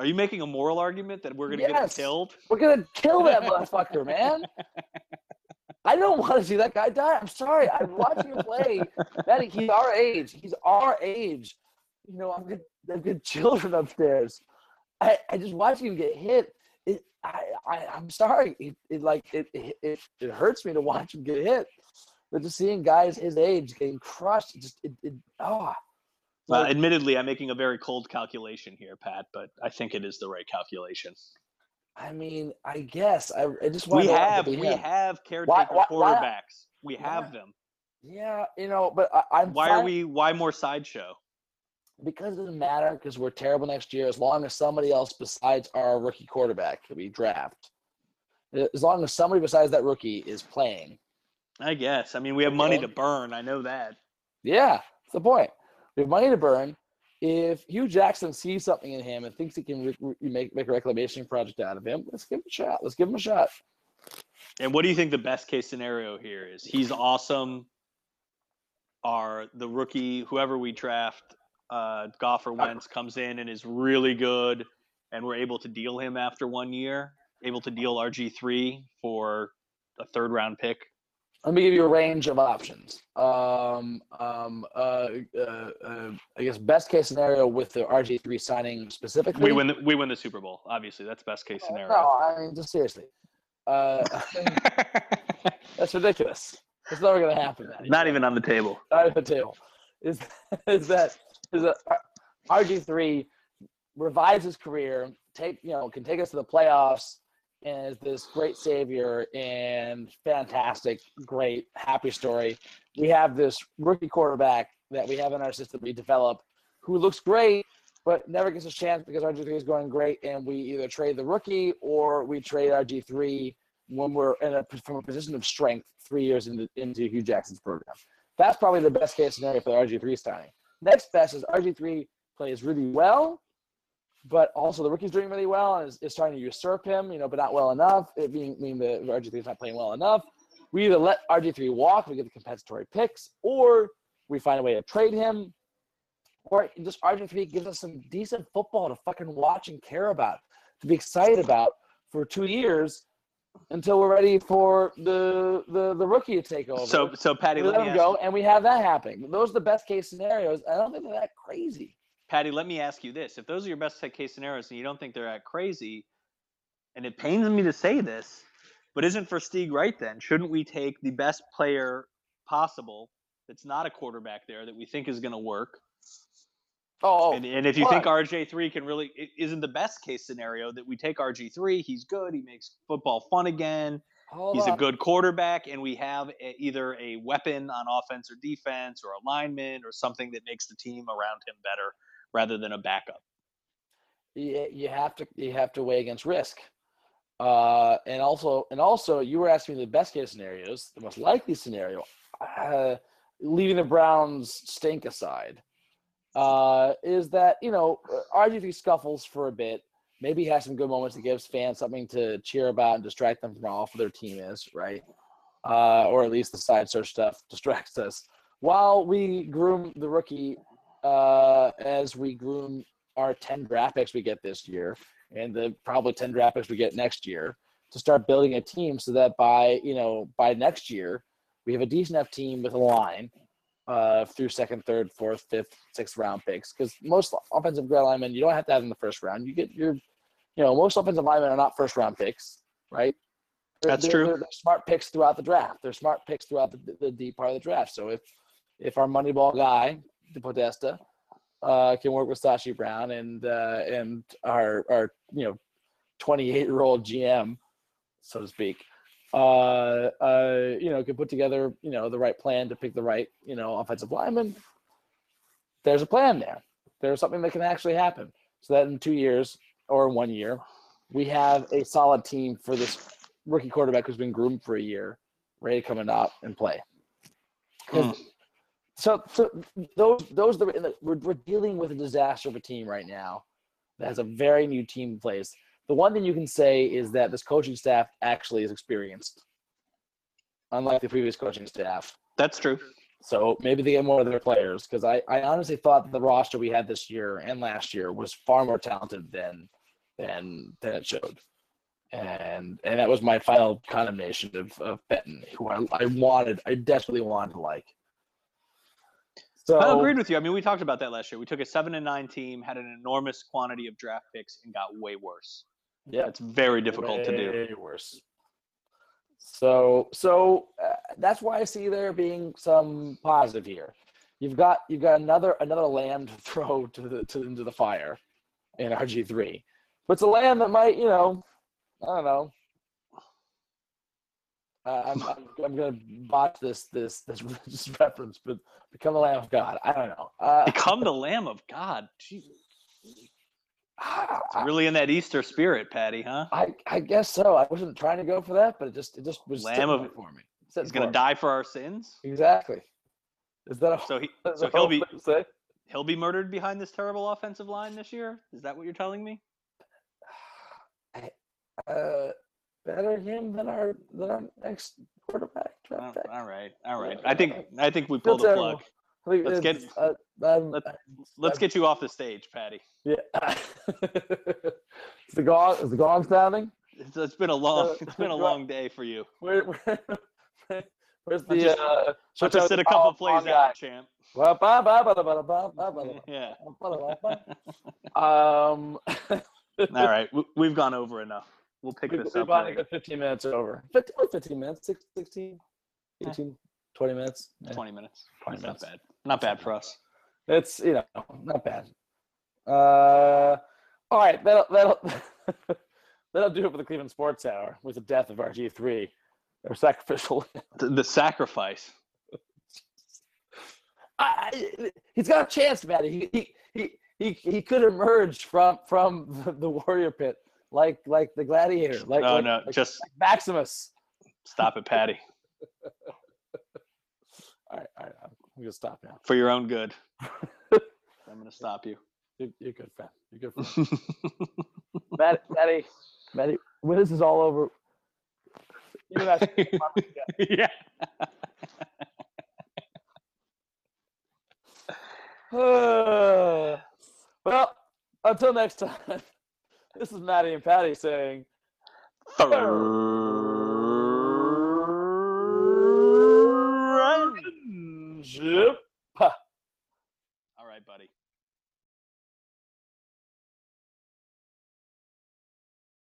Are you making a moral argument that we're going to get him killed? We're gonna kill that motherfucker, man. I don't want to see that guy die. I'm sorry. I'm watching him play. Matty, he's our age. He's our age. You know, I've got, I've got children upstairs. I, I just watching him get hit. It, I, I, I'm sorry. It, it like it, it, it, it hurts me to watch him get hit. But just seeing guys his age getting crushed, it just it, it oh. Uh, admittedly, I'm making a very cold calculation here, Pat, but I think it is the right calculation. I mean, I guess I, I just want We have we him. have caretaker why- why- quarterbacks. We why- have them. Yeah, you know, but I, I'm Why are we? Why more sideshow? because it doesn't matter because we're terrible next year as long as somebody else besides our rookie quarterback that we draft as long as somebody besides that rookie is playing I guess. I mean, we have money to burn. I know that. yeah that's the point we have money to burn if hue jackson sees something in him and thinks he can re- make, make a reclamation project out of him let's give him a shot let's give him a shot And what do you think the best case scenario here is? He's awesome. Are the rookie, whoever we draft, uh, Goff or Wentz comes in and is really good, and we're able to deal him after one year, able to deal RG three for a third round pick. Let me give you a range of options. Um, um, uh, uh, uh, I guess best case scenario with the RG three signing specifically. We win. The, we win the Super Bowl. Obviously, that's best case scenario. No. I mean, just seriously. Uh, that's ridiculous. It's never going to happen. Matty. Not even on the table. Not at the table. Is is that is that RG three revives his career, take you know can take us to the playoffs, is this great savior and fantastic, great, happy story. We have this rookie quarterback that we have in our system we develop, who looks great, but never gets a chance because our RG three is going great, and we either trade the rookie or we trade our RG three when we're in a from a position of strength three years into into Hue Jackson's program. That's probably the best case scenario for the RG3 signing. Next best is RG3 plays really well, but also the rookie's doing really well and is, is trying to usurp him, you know, but not well enough. It being mean the RG3 is not playing well enough. We either let RG3 walk, we get the compensatory picks, or we find a way to trade him, or just RG3 gives us some decent football to fucking watch and care about, to be excited about for two years until we're ready for the the, the rookie to take over. So, so Patty, we let let ask go, you, and we have that happening. Those are the best case scenarios. I don't think they're that crazy. Patty, let me ask you this: If those are your best case scenarios, and you don't think they're that crazy, and it pains me to say this, but isn't for Stieg right? Then shouldn't we take the best player possible that's not a quarterback there that we think is going to work? Oh, And, and if you think RG3 can really, isn't the best case scenario that we take RG3, he's good, he makes football fun again, hold he's a good quarterback, and we have a, either a weapon on offense or defense or a lineman or something that makes the team around him better rather than a backup. you, have to you have to weigh against risk. Uh, and also and also you were asking the best case scenarios, the most likely scenario, uh, leaving the Browns stink aside, uh, is that you know RG3 scuffles for a bit. Maybe has some good moments that gives fans something to cheer about and distract them from how awful their team is, right? Uh, or at least the side search stuff distracts us while we groom the rookie uh, as we groom our 10 draft picks we get this year and the probably 10 draft picks we get next year to start building a team so that by you know by next year we have a decent enough team with a line uh, through second, third, fourth, fifth, sixth round picks because most offensive grade linemen you don't have to have in the first round. You get your, you know, most offensive linemen are not first round picks, right? They're- That's they're- true. They're, they're smart picks throughout the draft. They're smart picks throughout the, the deep part of the draft. So if if our Moneyball guy, the Podesta, uh, can work with Sashi Brown and uh, and our our you know 28 year old GM, so to speak, uh, uh, you know, can put together you know the right plan to pick the right you know offensive lineman. There's a plan there. There's something that can actually happen. So that in two years or one year, we have a solid team for this rookie quarterback who's been groomed for a year, ready to come and out and play. 'Cause- So, so those those are the we're, we're dealing with a disaster of a team right now that has a very new team in place. The one thing you can say is that this coaching staff actually is experienced, unlike the previous coaching staff. That's true. So maybe they get more of their players because I, I honestly thought the roster we had this year and last year was far more talented than than than it showed. And and that was my final condemnation of, of Benton, who I, I wanted, I desperately wanted to like. So I agreed with you. I mean, we talked about that last year. We took a seven and nine team, had an enormous quantity of draft picks, and got way worse. yeah, it's very difficult to do. Way worse. So so uh, that's why I see there being some positive here. You've got you've got another another lamb to throw to the to into the fire in RG three, but it's a lamb that might you know I don't know. Uh, I'm, I'm I'm gonna botch this this this religious reference, but become the lamb of God. I don't know. Uh, Become the Lamb of God. Jeez. I, Really in that Easter spirit, Patty, huh? I I guess so. I wasn't trying to go for that, but it just it just was Lamb of- for me. Sitting He's gonna me. die for our sins. Exactly. Is that a So He, so he'll be horrible thing to say? he'll be murdered behind this terrible offensive line this year? Is that what you're telling me? Uh, better him than our than our next quarterback draft pick. All right, all right. I think I think we pulled the plug. Let's get uh, let's, let's get you off the stage, Patty. Yeah. is the gong is the gong sounding? It's, it's been a long it's been a long day for you. Where, where, where's the? I'll just, uh, I just sit a couple plays out, champ. yeah. um. All right, we've gone over enough. We'll pick we've this we've up later. good 15 minutes over. 15, 15 minutes, six- 16, 18, 20 minutes. Yeah. 20 minutes. 20 minutes. not bad. Not bad for us. It's you know not bad. Uh, all right, that'll that'll that'll do it for the Cleveland Sports Hour with the death of RG three, or sacrificial. The, the sacrifice. I, he's got a chance, man. He he he he, he could emerge from from the, the warrior pit like like the gladiator, like, oh like, no, like just Maximus. stop it, Patty, All right, all right, I'm gonna stop now. for your own good. I'm gonna stop you. You're, you're good, friend. You're good, friend. Matt, Matty, Matty, when this is all over, you and I yeah. well, until next time, this is Matty and Patty saying. Friendship.